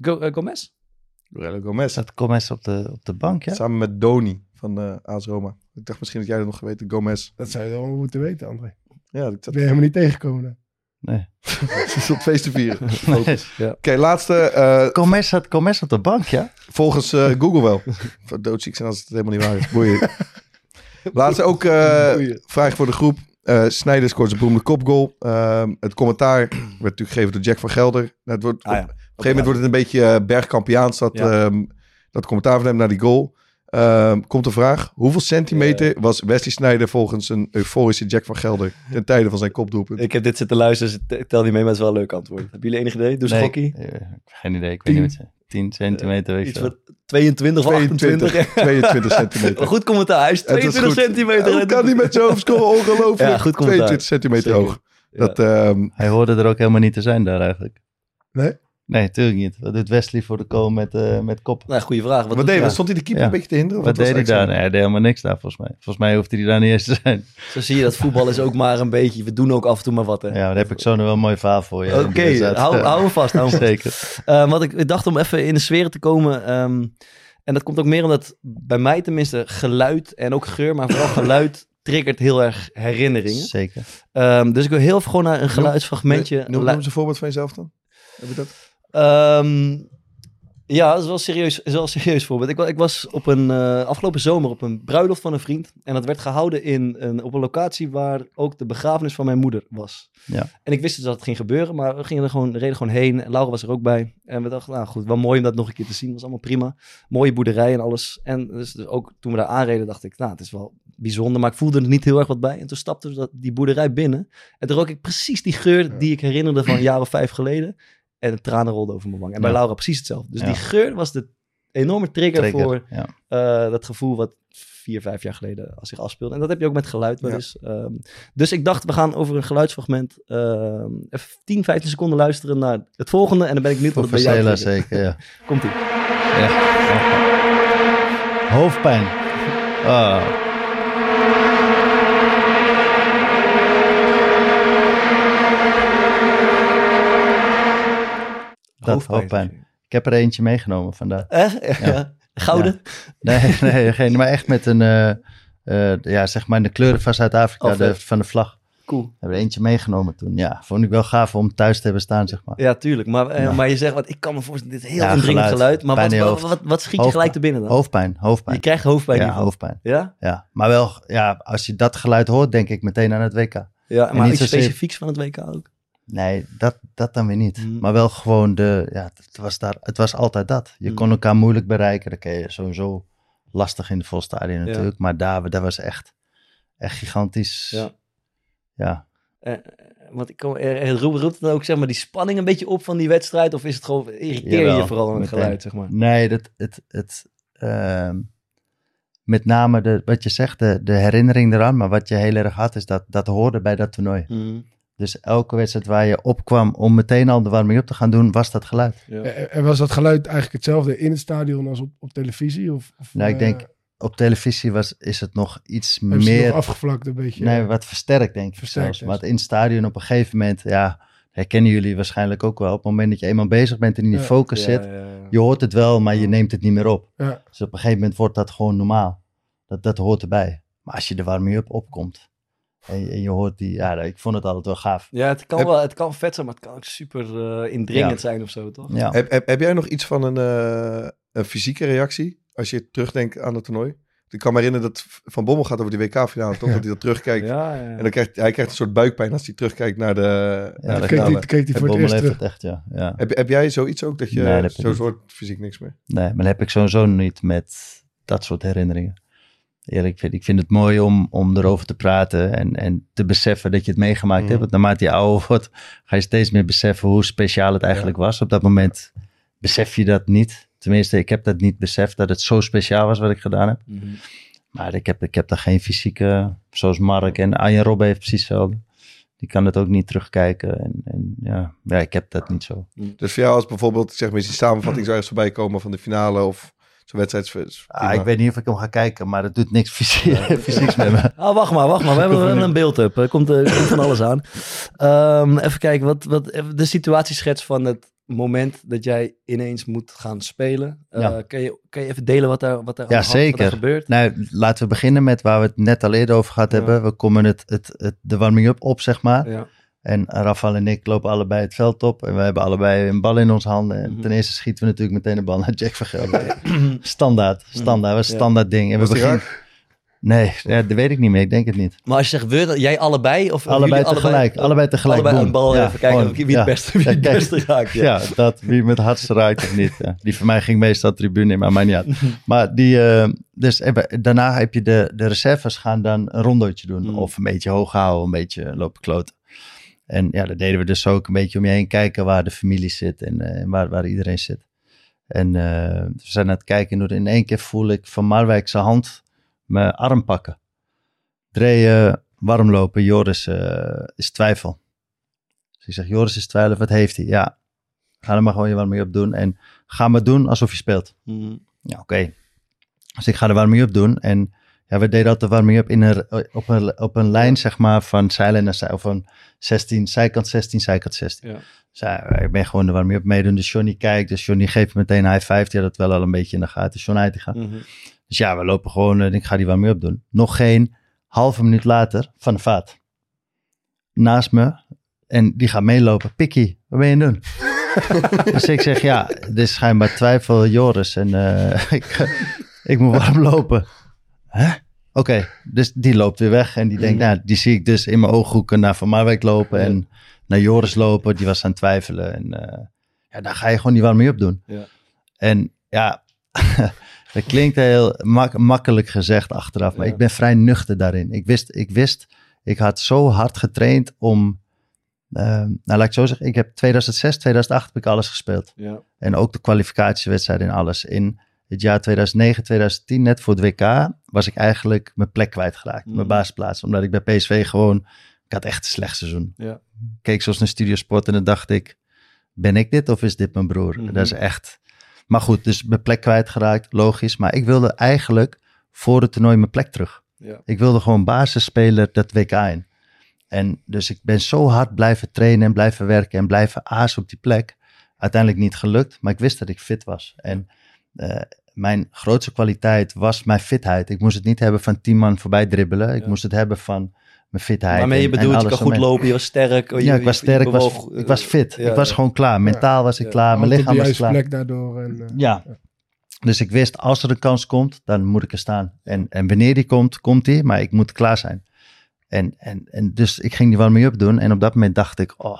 Go, eh, Gomez? Aurelio Gomez. Zat Gomez op de, op de bank, ja? Samen met Doni van eh AS Roma. Ik dacht misschien dat jij dat nog geweten. Gomez. Dat zou je wel moeten weten, André. Ja, dat Dat zat ben je helemaal niet tegengekomen. Nee. op feest te vieren. nee. Oké, laatste. eh, Gomez, zat Gomez op de bank, ja? volgens eh, Google wel. Voor doodziek zijn als het helemaal niet waar is. Boeien. Laatste ook eh, Boeien. vraag voor de groep. Eh Sneijder scoort zijn beroemde kopgoal. Ehm, het commentaar werd natuurlijk gegeven door Jack van Gelder. Nou, het wordt, Ah, ja. Op een gegeven moment wordt het een beetje uh, bergkampiaaans, dat, Ja. ehm, dat commentaar van hem naar die goal. Ehm, komt de vraag, hoeveel centimeter was Wesley Sneijder volgens een euforische Jack van Gelder ten tijde van zijn kopdoelpunt? Ik heb dit zitten luisteren, dus ik tel niet mee, maar het is wel een leuk antwoord. Hebben jullie enig idee? Doe gokkie. eh, geen idee. Ik weet niet wat 10 centimeter, weet Iets van 22 of 28. 22, 22 centimeter. Goed commentaar. Hij is Het was 22 goed. centimeter. Hoe kan hij met zijn hoofd scoren? Ongelooflijk. Ja, goed commentaar. 22 centimeter Zeker. hoog. Ja. Dat, ehm, Hij hoorde er ook helemaal niet te zijn daar eigenlijk. Nee? Nee, natuurlijk niet. Wat doet Wesley voor de kool met, eh, met kop? Nou, goede vraag. Wat, deed hij? Stond hij de keeper Ja. een beetje te hinderen? of Wat deed hij daar? Nee, hij deed helemaal niks daar volgens mij. Volgens mij hoeft hij daar niet eens te zijn. Zo zie je dat voetbal is ook maar een beetje. We doen ook af en toe maar wat. Hè. Ja, daar heb ik zo nog wel een mooi verhaal voor je. Oké, hou, hou hem vast. Hou vast. Zeker. Eh, wat ik, ik dacht om even in de sfeer te komen. ehm, en dat komt ook meer omdat bij mij tenminste geluid en ook geur, maar vooral geluid triggert heel erg herinneringen. Zeker. Ehm, dus ik wil heel even gewoon naar een geluidsfragmentje. Noem, noem eens een voorbeeld van jezelf dan. Heb je dat? Ehm, ja, dat is wel serieus, is wel een serieus voorbeeld. Ik, ik was op een, eh, afgelopen zomer op een bruiloft van een vriend. En dat werd gehouden in een, op een locatie waar ook de begrafenis van mijn moeder was. Ja. En ik wist dus dat het ging gebeuren, maar we gingen er gewoon, reden gewoon heen. En Laura was er ook bij. En we dachten, nou goed, wel mooi om dat nog een keer te zien. was allemaal prima. Mooie boerderij en alles. En dus, dus ook toen we daar aanreden, dacht ik, nou, het is wel bijzonder. Maar ik voelde er niet heel erg wat bij. En toen stapte we dat, die boerderij binnen. En toen rook ik precies die geur die ik herinnerde van een jaar of vijf geleden. En de tranen rolden over mijn wang. En bij Ja. Laura precies hetzelfde. Dus Ja. die geur was de enorme trigger, Trigger, voor ja. eh, dat gevoel wat vier, vijf jaar geleden als zich afspeelde. En dat heb je ook met geluid wel eens. Ehm, dus ik dacht, we gaan over een geluidsfragment ehm, even 10, 15 seconden luisteren naar het volgende. En dan ben ik benieuwd wat Voor het bij jou Versela triggert. zeker, ja. Komt-ie. ja. Hoofdpijn. Ah. Hoofdpijn. Ik heb er eentje meegenomen vandaag. Eh? Ja. Gouden? Nee, nee, geen, maar echt met een, eh, eh, ja, zeg maar de kleuren van Zuid-Afrika, Oh, de, van de vlag. Cool. We hebben er eentje meegenomen toen. Ja, vond ik wel gaaf om thuis te hebben staan, zeg maar. Ja, tuurlijk. Maar, eh, Ja. maar je zegt, wat, ik kan me voorstellen, dit is heel Ja, indringend geluid. Maar wat, wat, hoofd. wat, wat schiet je gelijk te binnen dan? Hoofdpijn, hoofdpijn. Je krijgt hoofdpijn ja, hoofdpijn. Ja? Ja, maar wel, ja, als je dat geluid hoort, denk ik meteen aan het WK. Ja, En maar iets specifieks van het WK ook. Nee, dat, dat dan weer niet. Mm. Maar wel gewoon de, ja, het was, daar, het was altijd dat. Je Mm. kon elkaar moeilijk bereiken. Dat je sowieso lastig in de volstadion natuurlijk. Maar daar, dat was echt, echt gigantisch. Ja. ja. Eh, eh, want ik kom, er, er roept, dan ook zeg maar, die spanning een beetje op van die wedstrijd? Of is het gewoon, irriteer je Jawel, je vooral aan het geluid, zeg maar? Nee, dat, het, het, ehm, met name de, wat je zegt, de, de herinnering eraan. Maar wat je heel erg had, is dat dat hoorde bij dat toernooi. Mm, Dus elke wedstrijd waar je opkwam om meteen al de warming up te gaan doen, was dat geluid. ja. En was dat geluid eigenlijk hetzelfde in het stadion als op, op televisie? Of, of, Nou, ik eh, denk, op televisie was, is het nog iets hebben meer... nog afgevlakt een beetje? Nee, wat versterkt denk ik Versterkt zelfs. Maar in het stadion op een gegeven moment, ja, herkennen jullie waarschijnlijk ook wel. Op het moment dat je eenmaal bezig bent en in die Ja. focus zit, Ja, ja, ja. je hoort het wel, maar je neemt het niet meer op. Ja. Dus op een gegeven moment wordt dat gewoon normaal. Dat, dat hoort erbij. Maar als je de warming-up opkomt en, je- en je hoort die, ja, ik vond het altijd wel gaaf. Ja, het kan Heb- wel, het kan vet zijn, maar het kan ook super eh, indringend Ja. zijn of zo, toch? Ja. Heb, heb, heb jij nog iets van een, eh, een fysieke reactie als je terugdenkt aan het toernooi? Ik kan me herinneren dat Van Bommel gaat over die WK-finale, toch? Ja. Dat hij dat terugkijkt. Ja, ja. En dan krijgt hij krijgt een soort buikpijn als hij terugkijkt naar de, naar de finale. die, keek die En voor het Bommel eerst heeft terug. het echt, ja. ja. Heb, heb jij zoiets ook, dat je Nee, dat heb ik zo niet. soort fysiek niks meer? Nee, maar dat heb ik sowieso niet met dat soort herinneringen. Eerlijk, ik vind, ik vind het mooi om, om erover te praten en, en te beseffen dat je het meegemaakt Mhm. hebt. Want naarmate je ouder wordt, ga je steeds meer beseffen hoe speciaal het eigenlijk was. Op dat moment besef je dat niet. Tenminste, ik heb dat niet beseft dat het zo speciaal was wat ik gedaan heb. Mhm. Maar ik heb, ik heb daar geen fysieke, zoals Mark en Arjen Robben heeft precies hetzelfde. Die kan het ook niet terugkijken. En, en ja, ja, ik heb dat niet zo. Dus voor jou als bijvoorbeeld, zeg maar, die samenvatting zou ergens voorbij komen van de finale of wedstrijd. Ah, ik weet niet of ik hem ga kijken, maar het doet niks fysie- fysieks met me. Ah, wacht maar, wacht maar. We hebben, een beeld up. Er komt, eh, komt van alles aan. Ehm, even kijken, wat, wat, even de situatieschets van het moment dat jij ineens moet gaan spelen. Eh, Ja. kan, je, kan je even delen wat daar, wat daar, Ja, wat zeker. gebeurt? Nou, laten we beginnen met waar we het net al eerder over gehad Ja. hebben. We komen het, het, het, de warming-up op, zeg maar. Ja. En Rafael en ik lopen allebei het veld op. En we hebben allebei een bal in onze handen. En Mhm. ten eerste schieten we natuurlijk meteen de bal naar Jack van Gelder. standaard, standaard. was standaard ding. En Was we beginnen... Nee, ja, dat weet ik niet meer. Ik denk het niet. Maar als je zegt, we, jij allebei? Of Allebei tegelijk. Allebei tegelijk. Allebei boom. een bal Ja, even kijken gewoon, wie ja. het beste, wie het Ja, kijk. beste raakt. Ja. Ja, dat wie met het hardste raakt of niet. Ja. Die van mij ging meestal tribune in, maar mij niet uit. Maar die, eh, dus even, daarna heb je de, de reserves gaan dan een rondootje doen. Mm. Of een beetje hoog houden, een beetje lopen kloten. En ja, dat deden we dus ook een beetje om je heen kijken waar de familie zit en eh, waar, waar iedereen zit. En eh, we zijn aan het kijken en in één keer voel ik van Marwijk zijn hand mijn arm pakken. Dreeën, warm lopen, Joris eh, is twijfel. Dus ik zeg, Joris is twijfel, wat heeft hij? Ja, ga er maar gewoon je warming op doen en ga maar doen alsof je speelt. Mhm. Ja, oké. Dus ik ga de warming up doen. En ja, we deden altijd de warming up in een, op, een, op een lijn, zeg maar, van zijlijn naar zij, of van 16, zijkant 16, zijkant 16. Ja. Dus ik ben gewoon de warming up meedoen. Dus Johnny kijkt, dus Johnny geeft meteen high five. Die had het wel al een beetje in de gaten. John Heitinga. Mhm. Dus ja, we lopen gewoon en ik ga die warming up doen. Nog geen halve minuut later van de vaat. Naast me. En die gaat meelopen. Pikkie, wat ben je aan het doen? dus ik zeg, ja, dit is schijnbaar twijfel Joris. En eh, ik, ik moet warm lopen. Oké, dus die loopt weer weg. En die denkt, nou, die zie ik dus in mijn ooghoeken naar Van Marwijk lopen. En naar Joris lopen. Die was aan het twijfelen. En eh, ja, dan ga je gewoon die warming up doen. Ja. En ja, dat klinkt heel mak- makkelijk gezegd achteraf, maar Ja. ik ben vrij nuchter daarin. Ik wist, ik wist, ik had zo hard getraind om, ehm, nou laat ik zo zeggen, ik heb 2006, 2008 heb ik alles gespeeld. Ja. En ook de kwalificatiewedstrijden en alles. In het jaar 2009, 2010, net voor het WK, was ik eigenlijk mijn plek kwijtgeraakt. Mm. Mijn basisplaats. Omdat ik bij PSV gewoon, ik had echt een slecht seizoen. Ja. Keek zoals naar Studiosport en dan dacht ik, ben ik dit of is dit mijn broer? Mhm. Dat is echt... Maar goed, dus mijn plek kwijtgeraakt, logisch. Maar ik wilde eigenlijk voor het toernooi mijn plek terug. Ja. Ik wilde gewoon basisspeler dat WK in. En dus ik ben zo hard blijven trainen en blijven werken en blijven aas op die plek. Uiteindelijk niet gelukt, maar ik wist dat ik fit was. En eh, mijn grootste kwaliteit was mijn fitheid. Ik moest het niet hebben van tien man voorbij dribbelen. Ik Ja. moest het hebben van mijn fitheid. Waarmee je en- en bedoelt, je alles kan goed lopen, je was sterk. oh, je- Ja, ik was sterk, ik was, ik was eh, fit. ja, ik was ja. gewoon klaar. Mentaal was ik Ja. klaar, mijn lichaam was klaar. plek daardoor. En, eh, Ja. Dus ik wist, als er een kans komt, dan moet ik er staan. En, en wanneer die komt, komt die, maar ik moet klaar zijn. En, en, en dus ik ging die warming up doen. En op dat moment dacht ik, oh,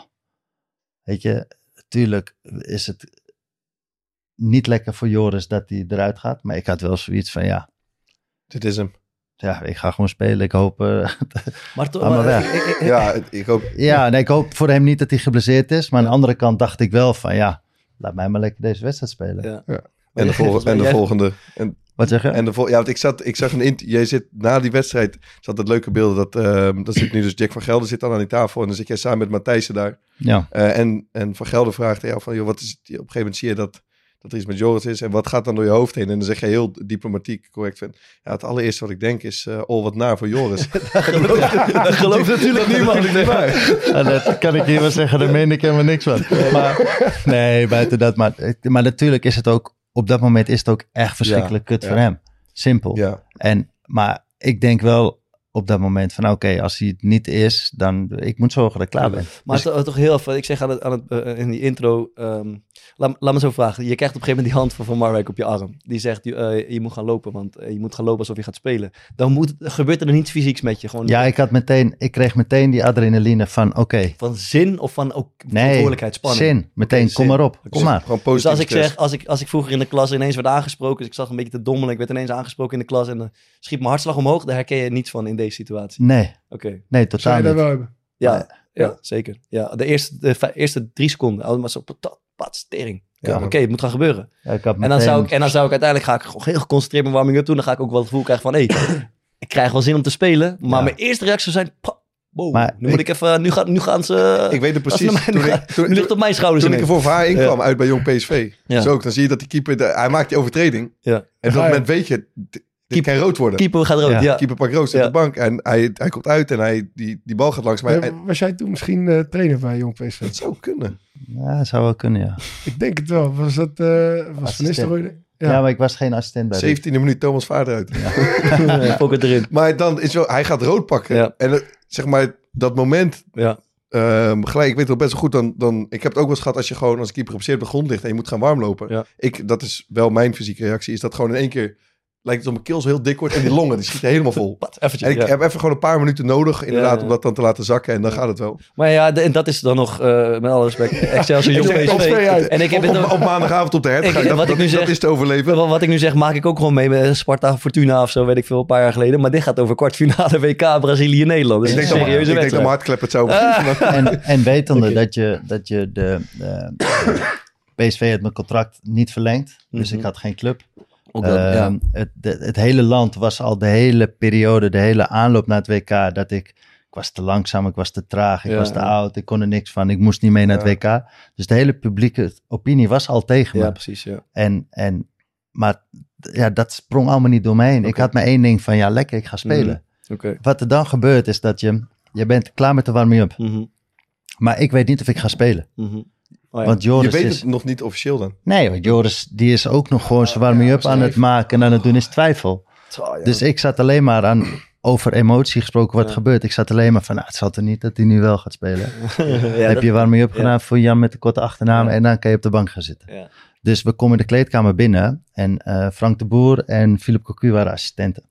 weet je, natuurlijk is het niet lekker voor Joris dat hij eruit gaat. Maar ik had wel zoiets van, ja, Dit is hem. ja ik ga gewoon spelen. Ik hoop, eh, Maar toch, maar- ik- ik- Ja, ik hoop... ja, nee, ik hoop voor hem niet dat hij geblesseerd is. Maar aan de andere kant dacht ik wel van, ja, laat mij maar lekker deze wedstrijd spelen. Ja. En de, volgende, en de volgende. En, Wat zeg je? en de vol ja, want ik, zat, ik zag een... int- Jij zit na die wedstrijd... zat het leuke beeld dat... ehm dat zit nu dus Jack van Gelder zit dan aan die tafel. En dan zit jij samen met Matthijssen daar. ja. Eh, en, en Van Gelder vraagt jou van... Joh, wat is het, op een gegeven moment zie je dat, dat er iets met Joris is. En wat gaat dan door je hoofd heen? En dan zeg je heel diplomatiek correct van... Ja, het allereerste wat ik denk is... eh oh, wat naar voor Joris. Dat gelooft natuurlijk niemand. Ja, dat kan ik hier wel zeggen, daar meen ik helemaal niks van. Maar, nee, buiten dat. Maar, maar natuurlijk is het ook, op dat moment is het ook echt verschrikkelijk kut ja. voor hem. Simpel. ja. En, maar ik denk wel op dat moment van, oké, als hij het niet is, dan, ik moet zorgen dat ik klaar ben. Maar Dus- to- toch heel even, ik zeg aan het, aan het, eh, in die intro, ehm, laat, laat me zo vragen. Je krijgt op een gegeven moment die hand van Van Marwijk op je arm. Die zegt, je, eh, je moet gaan lopen, want eh, je moet gaan lopen alsof je gaat spelen. Dan moet, gebeurt er niets fysieks met je. Gewoon ja, ik had meteen, ik kreeg meteen die adrenaline van, oké, Van zin of van ook nee, verantwoordelijkheid, spanning. zin, meteen, kom zin. maar op, kom maar. Gewoon Dus positief als ik zeg, als ik, als ik vroeger in de klas ineens werd aangesproken, dus ik zag een beetje te dommelen, ik werd ineens aangesproken in de klas en dan schiet mijn hartslag omhoog, daar herken je niets van in deze situatie. Nee, Oké, nee, Zou totaal je dat niet. wel hebben? ja, ja, zeker. Ja, de eerste, de eerste drie seconden, allemaal zo patat, pat, tering. Ja, Oké, het moet gaan gebeuren. Ja, ik had En dan, zou ik, en dan zou ik uiteindelijk ga ik gewoon heel geconcentreerd mijn warming up doen. Dan ga ik ook wel het gevoel krijgen van, hé, ik krijg wel zin om te spelen. Maar Ja. mijn eerste reactie zou zijn, pa, wow, Maar nu moet ik even, nu, gaan nu gaan ze, Ik weet het precies. mij- Toen ik, toen, nu ligt het op mijn schouders toen ik er voor haar inkwam uit bij Jong PSV. Ja. Zo ook, dan zie je dat die keeper, de- hij maakt die overtreding. Ja. En op dat je. moment weet je, dit kan rood worden. Keeper gaat rood, Ja. ja. Keeper pakt rood, zet Ja. de bank. En hij, hij komt uit en hij, die, die bal gaat langs mij. Maar En Was jij toen misschien eh, trainer bij Jong PSV? dat zou kunnen. Ja, zou wel kunnen, ja. Ik denk het wel. Was dat eh was Van. Nistelrooy? ja. Ja. maar ik was geen assistent bij 17e minuut Thomas Vader uit. Fok het erin. Maar dan is wel, hij gaat rood pakken. Ja. En zeg maar, dat moment, Ja. ehm, gelijk, ik weet het wel best wel goed, dan, dan, ik heb het ook wel eens gehad als je gewoon als keeper op zeer op de grond ligt en je moet gaan warmlopen. Ja. Ik, dat is wel mijn fysieke reactie, is dat gewoon in één keer, lijkt het of mijn keel zo heel dik wordt en die longen, die schieten helemaal vol. Eventjes, En ik ja. heb even gewoon een paar minuten nodig, inderdaad, Ja, om dat dan te laten zakken en dan gaat het wel. Maar ja, de- en dat is dan nog, eh, met alle respect, Excelsior Jong PSV. En ik heb op, het op, op maandagavond op de hert, Ik- ga ik dat, wat ik dat, nu dat zeg- is te overleven. Wat wat ik nu zeg, maak ik ook gewoon mee met Sparta Fortuna of zo, weet ik veel, een paar jaar geleden. Maar dit gaat over kwartfinale WK Brazilië-Nederland. Dus Ik dat denk, is dat, ik serieuze denk dat mijn het zou En, en wetende dat je, dat je de, de PSV had mijn contract niet verlengd. Dus Mhm. ik had geen club. Ook dat, ja. Ehm, het, het hele land was al de hele periode, de hele aanloop naar het WK, dat ik, ik was te langzaam, ik was te traag, ik Ja, was te ja. oud, ik kon er niks van, ik moest niet mee naar het WK. Dus de hele publieke opinie was al tegen Ja, me. precies, ja. En, en, maar ja, dat sprong allemaal niet door me heen. Ik had maar één ding van, ja lekker, ik ga spelen. Oké. Wat er dan gebeurt is dat je, je bent klaar met de warming-up. Mhm, Maar ik weet niet of ik ga spelen. mhm. Oh ja. Want Je Joris weet is... het nog niet officieel dan. Nee, want Joris die is ook nog gewoon zijn warming-up aan het maken en aan het doen is twijfel. Ja. Dus ik zat alleen maar aan, over emotie gesproken, wat Ja. gebeurt. Ik zat alleen maar van, nou, het zal toch niet dat hij nu wel gaat spelen. Ja, Heb dat- je warming-up ja. gedaan voor Jan met de korte achternaam Ja. en dan kan je op de bank gaan zitten. Ja. Dus we komen de kleedkamer binnen en eh, Frank de Boer en Philip Cocu waren assistenten.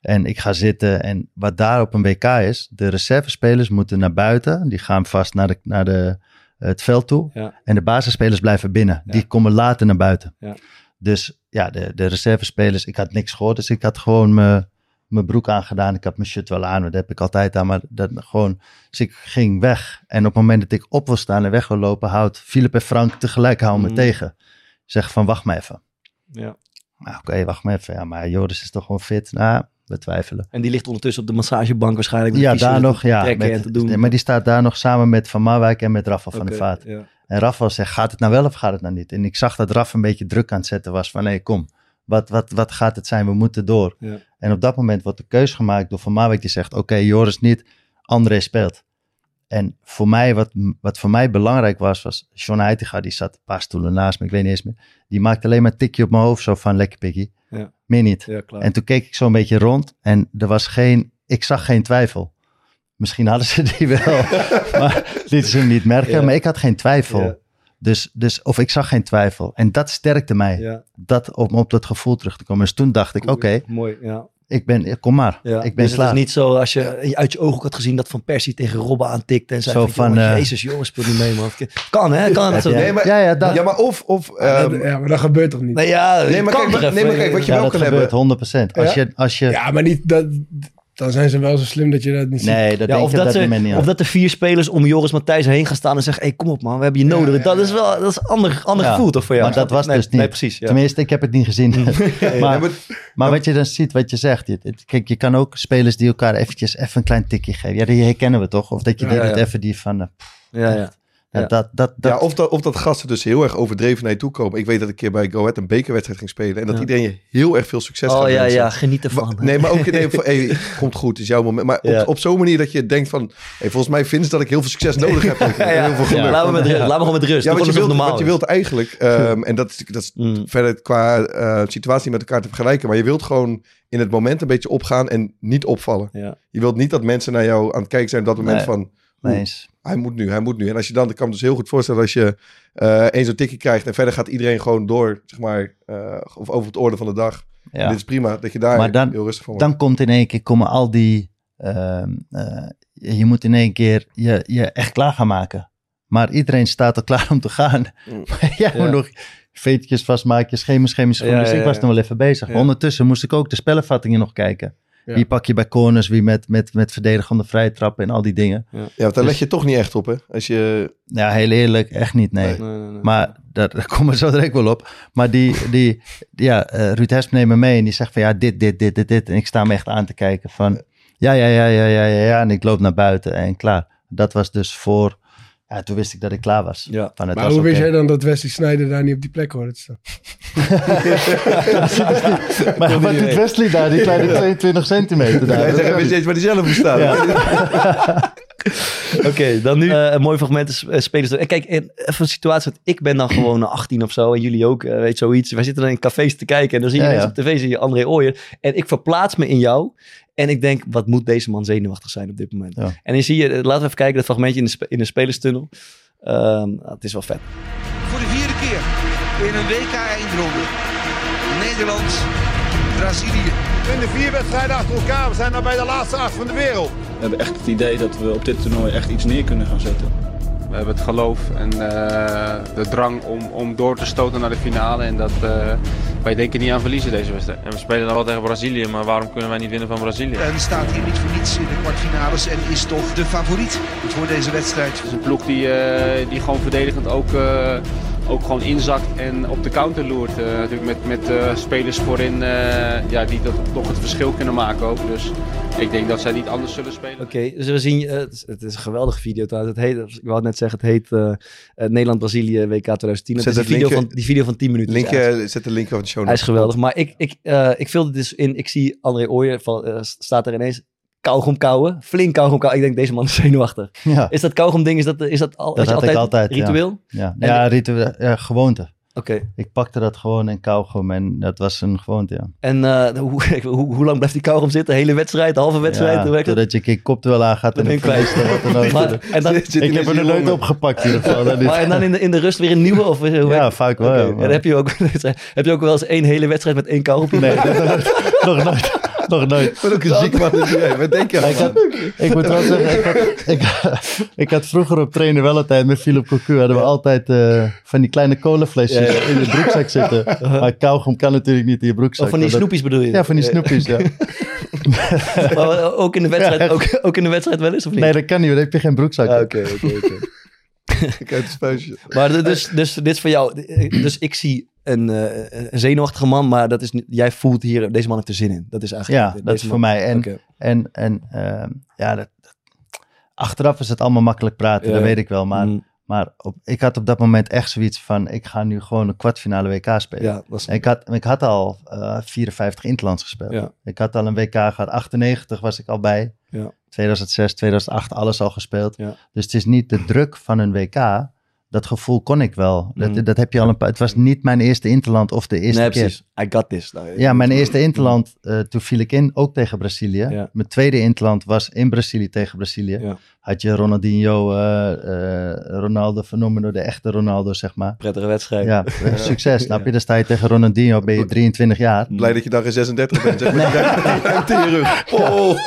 En ik ga zitten en wat daar op een WK is, de reservespelers moeten naar buiten. Die gaan vast naar, de, naar de, het veld toe. Ja. En de basisspelers blijven binnen. Ja. Die komen later naar buiten. Ja. Dus ja, de, de reservespelers, ik had niks gehoord. Dus ik had gewoon mijn broek aangedaan. Ik had mijn shirt wel aan, dat heb ik altijd aan. Maar dat gewoon, dus ik ging weg. En op het moment dat ik op wil staan en weg wil lopen, houdt Philip en Frank tegelijk houden me Mhm. tegen. Zeg van, wacht maar even. Ja. Nou, Oké, wacht maar even. Ja, maar Joris is toch gewoon fit? Nou, we twijfelen. En die ligt ondertussen op de massagebank waarschijnlijk. Ja, daar nog, ja. met- te doen. maar die staat daar nog samen met Van Marwijk en met Rafa van Oké, der Vaart. ja. En Rafa zegt, gaat het nou wel of gaat het nou niet? En ik zag dat Rafa een beetje druk aan het zetten was van, nee, kom. Wat, wat, wat gaat het zijn? We moeten door. Ja. En op dat moment wordt de keus gemaakt door Van Marwijk die zegt, oké, Joris niet, André speelt. En voor mij, wat, wat voor mij belangrijk was, was John Heitinga, die zat een paar stoelen naast me, ik weet niet eens meer. Die maakte alleen maar een tikje op mijn hoofd, zo van lekker pikkie. Meer niet. Ja, klaar. En toen keek ik zo een beetje rond en er was geen, ik zag geen twijfel. Misschien hadden ze die wel, maar lieten ze hem niet merken. Ja. Maar ik had geen twijfel. Ja. Dus, dus, of ik zag geen twijfel. En dat sterkte mij. ja, Dat, om op dat gevoel terug te komen. Dus toen dacht ik, oké, mooi. Ja. Ik ben, kom maar. Ja. Ik ben dus het klaar. is niet zo als je uit je ogen ook had gezien dat Van Persie tegen Robben aantikte en zei Zo van, van, eh, jezus jongens, speel niet mee man. Kan hè, kan het zo. ja. Nee, maar- ja, ja, dat, Ja, maar of... of ehm, ja, maar dat gebeurt toch niet? Nee, ja, Nee, maar kijk, wat- nee, maar even. kijk, wat je ja, wel dat kan gebeurt 100%. Als Ja? je, als je, Ja, maar niet dat. Dan zijn ze wel zo slim dat je dat niet ziet. nee, dat Ja, denk of, ik dat ze, niet of dat de vier spelers om Joris Matthijs heen gaan staan en zeggen: hey, kom op man, we hebben je Ja, nodig. ja, dat is wel dat is een ander, ander Ja, gevoel toch voor jou? maar dat was nee, dus niet. Nee, precies. Ja. Tenminste, ik heb het niet gezien. maar, maar- maar wat je dan ziet, wat je zegt. je- Kijk, je kan ook spelers die elkaar eventjes even een klein tikje geven. Ja, die herkennen we toch? Of dat je Ja, even die van... eh, pff, ja, ja. Ja, Ja. Dat, dat, dat, ja, of, dat, of dat gasten dus heel erg overdreven naar je toe komen. Ik weet dat ik een keer bij Go Ahead een bekerwedstrijd ging spelen. En dat Ja. iedereen je heel erg veel succes gaat Oh ja, wensen. ja, geniet ervan. Maar- nee, maar ook nee, van, hey, komt goed, het is jouw moment. Maar Ja. op, op zo'n manier dat je denkt van... Hey, volgens mij vinden ze dat ik heel veel succes nodig heb. Ja, ja. Heel veel geluk. Ja, laat, me met rust, laat me gewoon met rust. Ja, want je wilt, want je wilt eigenlijk... ehm, en dat is, dat is. Mm. verder qua eh, situatie met elkaar te vergelijken. Maar je wilt gewoon in het moment een beetje opgaan en niet opvallen. Ja. Je wilt niet dat mensen naar jou aan het kijken zijn op dat moment Nee. van... eens. Hij moet nu, hij moet nu. En als je dan, ik kan me dus heel goed voorstellen als je eh één zo'n tikje krijgt en verder gaat iedereen gewoon door, zeg maar, eh, of over het orde van de dag. Ja. dit is prima, dat je daar Maar dan- heel rustig van wordt. Dan komt in één keer, komen al die... ehm, eh, je moet in één keer je, je echt klaar gaan maken. Maar iedereen staat al klaar om te gaan. Mm. Maar jij Ja. moet nog veetjes vastmaken, schema, schema. Ja, dus ja, ik was nog wel even bezig. Ja. Ondertussen moest ik ook de spellenvattingen nog kijken. Ja. Wie pak je bij corners, wie met, met, met verdedigende vrije trappen en al die dingen. ja, want daar dus- leg je toch niet echt op, hè? Als je, Ja, heel eerlijk, echt niet, nee. Nee, nee, nee. Maar daar, daar komen we zo direct wel op. Maar die, die ja, eh, Ruud Hesp neemt me mee en die zegt van ja, dit, dit, dit, dit, dit. En ik sta me echt aan te kijken van ja, ja, ja, ja, ja, ja, ja. En ik loop naar buiten en klaar. Dat was dus voor, ja, toen wist ik dat ik klaar was. Ja. Van, het Maar was hoe wist jij dan dat Wesley Sneijder daar niet op die plek hoorde te staan? Maar wat doet Wesley daar, die kleine 22 centimeter daar? Weer steeds waar die zelf moet staan. Oké, dan nu eh, een mooi fragment. is, eh, spelers. En kijk, in, even een situatie. dat Ik ben dan gewoon 18 of zo. En jullie ook, eh, weet zoiets. Wij zitten dan in cafés te kijken. En dan zie je Ja, mensen ja. op tv, zie je André Ooyer. En ik verplaats me in jou. En ik denk, wat moet deze man zenuwachtig zijn op dit moment? Ja. En dan zie je, eh, laten we even kijken, dat fragmentje in de, in de spelerstunnel. Ehm, het is wel vet. Voor de vierde keer in een WK-eindronde. Nederland, Brazilië. In de vier wedstrijden achter elkaar. We zijn nou bij de laatste acht van de wereld. We hebben echt het idee dat we op dit toernooi echt iets neer kunnen gaan zetten. We hebben het geloof en eh, de drang om, om door te stoten naar de finale. En dat eh, wij denken niet aan verliezen deze wedstrijd. En we spelen dan wel tegen Brazilië, maar waarom kunnen wij niet winnen van Brazilië? En staat hier niet voor niets in de kwartfinales en is toch de favoriet voor deze wedstrijd. Het is een ploeg die, eh, die gewoon verdedigend ook, eh, ook gewoon inzakt en op de counter loert. Eh, natuurlijk met, met eh, spelers voorin eh, ja, die dat toch het verschil kunnen maken ook. Dus ik denk dat zij niet anders zullen spelen. Oké, dus we zien, eh, het, is, het is een geweldige video trouwens. Het heet, ik wou net zeggen, het heet Nederland-Brazilië WK 2010. Het Zet is die, video van, die video van 10 minuten. Linkje, zet de link van de show Hij is geweldig. Maar ik, ik, eh, ik vulde dus in. Ik zie André Ooyer van, staat er ineens kauwgom kauwen. Flink kauwgom kauwen. Ik denk, deze man is zenuwachtig. Ja, Is dat kauwgom ding, is dat, is dat, al, ik altijd, ja. ritueel? ja. En- ja, ritueel, ja, gewoonte. Oké. Ik pakte dat gewoon in kauwgom en dat was een gewoonte, ja. En eh, hoe, hoe, hoe lang blijft die kauwgom zitten? Hele wedstrijd, halve wedstrijd? ja hoe totdat je een keer en een je verliest. of wat dan ook. Maar, en dan, Zit- ik heb er nooit opgepakt in ieder geval. niet. maar, en dan in de, in de rust weer een nieuwe? Of hoe werkt Ja, vaak wel. Ja, en heb, je ook, heb je ook wel eens één hele wedstrijd met één kauwgom? Nee, dat nog nooit. Nog nooit. Nog nooit. Wat ook een ziek man is jij. Wat denk je Ik, had, ik moet wel zeggen, ik had, ik, ik had vroeger op trainen wel altijd met Philip Cocu hadden we altijd eh, van die kleine kolenflesjes Ja, ja. in je broekzak zitten. Maar kauwgom kan natuurlijk niet in je broekzak. Of van die snoepjes bedoel je? Ja, van die Eh, snoepjes, ja. maar ook in de wedstrijd, ook, ook in de wedstrijd wel eens of niet? Nee, dat kan niet, want dan heb je geen broekzak. Ah, Oké, oké, oké. Ik uit het spuisje. Maar dus, dus dit is voor jou. Dus ik zie een, eh, een zenuwachtige man, maar dat is jij voelt hier, deze man heeft er zin in. Dat is eigenlijk. Ja, dat is man- voor mij. En, en, en ehm, ja, dat, dat- achteraf is het allemaal makkelijk praten, Ja. dat weet ik wel. Maar, Mm, maar op, ik had op dat moment echt zoiets van, ik ga nu gewoon een kwartfinale WK spelen. ja, Ik had, ik had al eh 54 interlands gespeeld. Ja. Ik had al een WK gehad. 98 was ik al bij. Ja. 2006, 2008, alles al gespeeld. Dus het is niet de druk van een WK. Dat gevoel kon ik wel. Dat, Mm. dat heb je al een paar. Het was niet mijn eerste interland of de eerste nee, keer. precies. I got this. Nou, Ja, mijn eerste interland, eh, toen viel ik in, ook tegen Brazilië. Mijn tweede interland was in Brazilië tegen Brazilië. Had je Ronaldinho, eh, eh, Ronaldo, Fenomeno, de echte Ronaldo, zeg maar. Prettige wedstrijd. Ja, eh, succes. Snap je? Dan sta je tegen Ronaldinho, ben je 23 jaar. Blij dat je dan geen 36 bent. Zeg maar. Oh.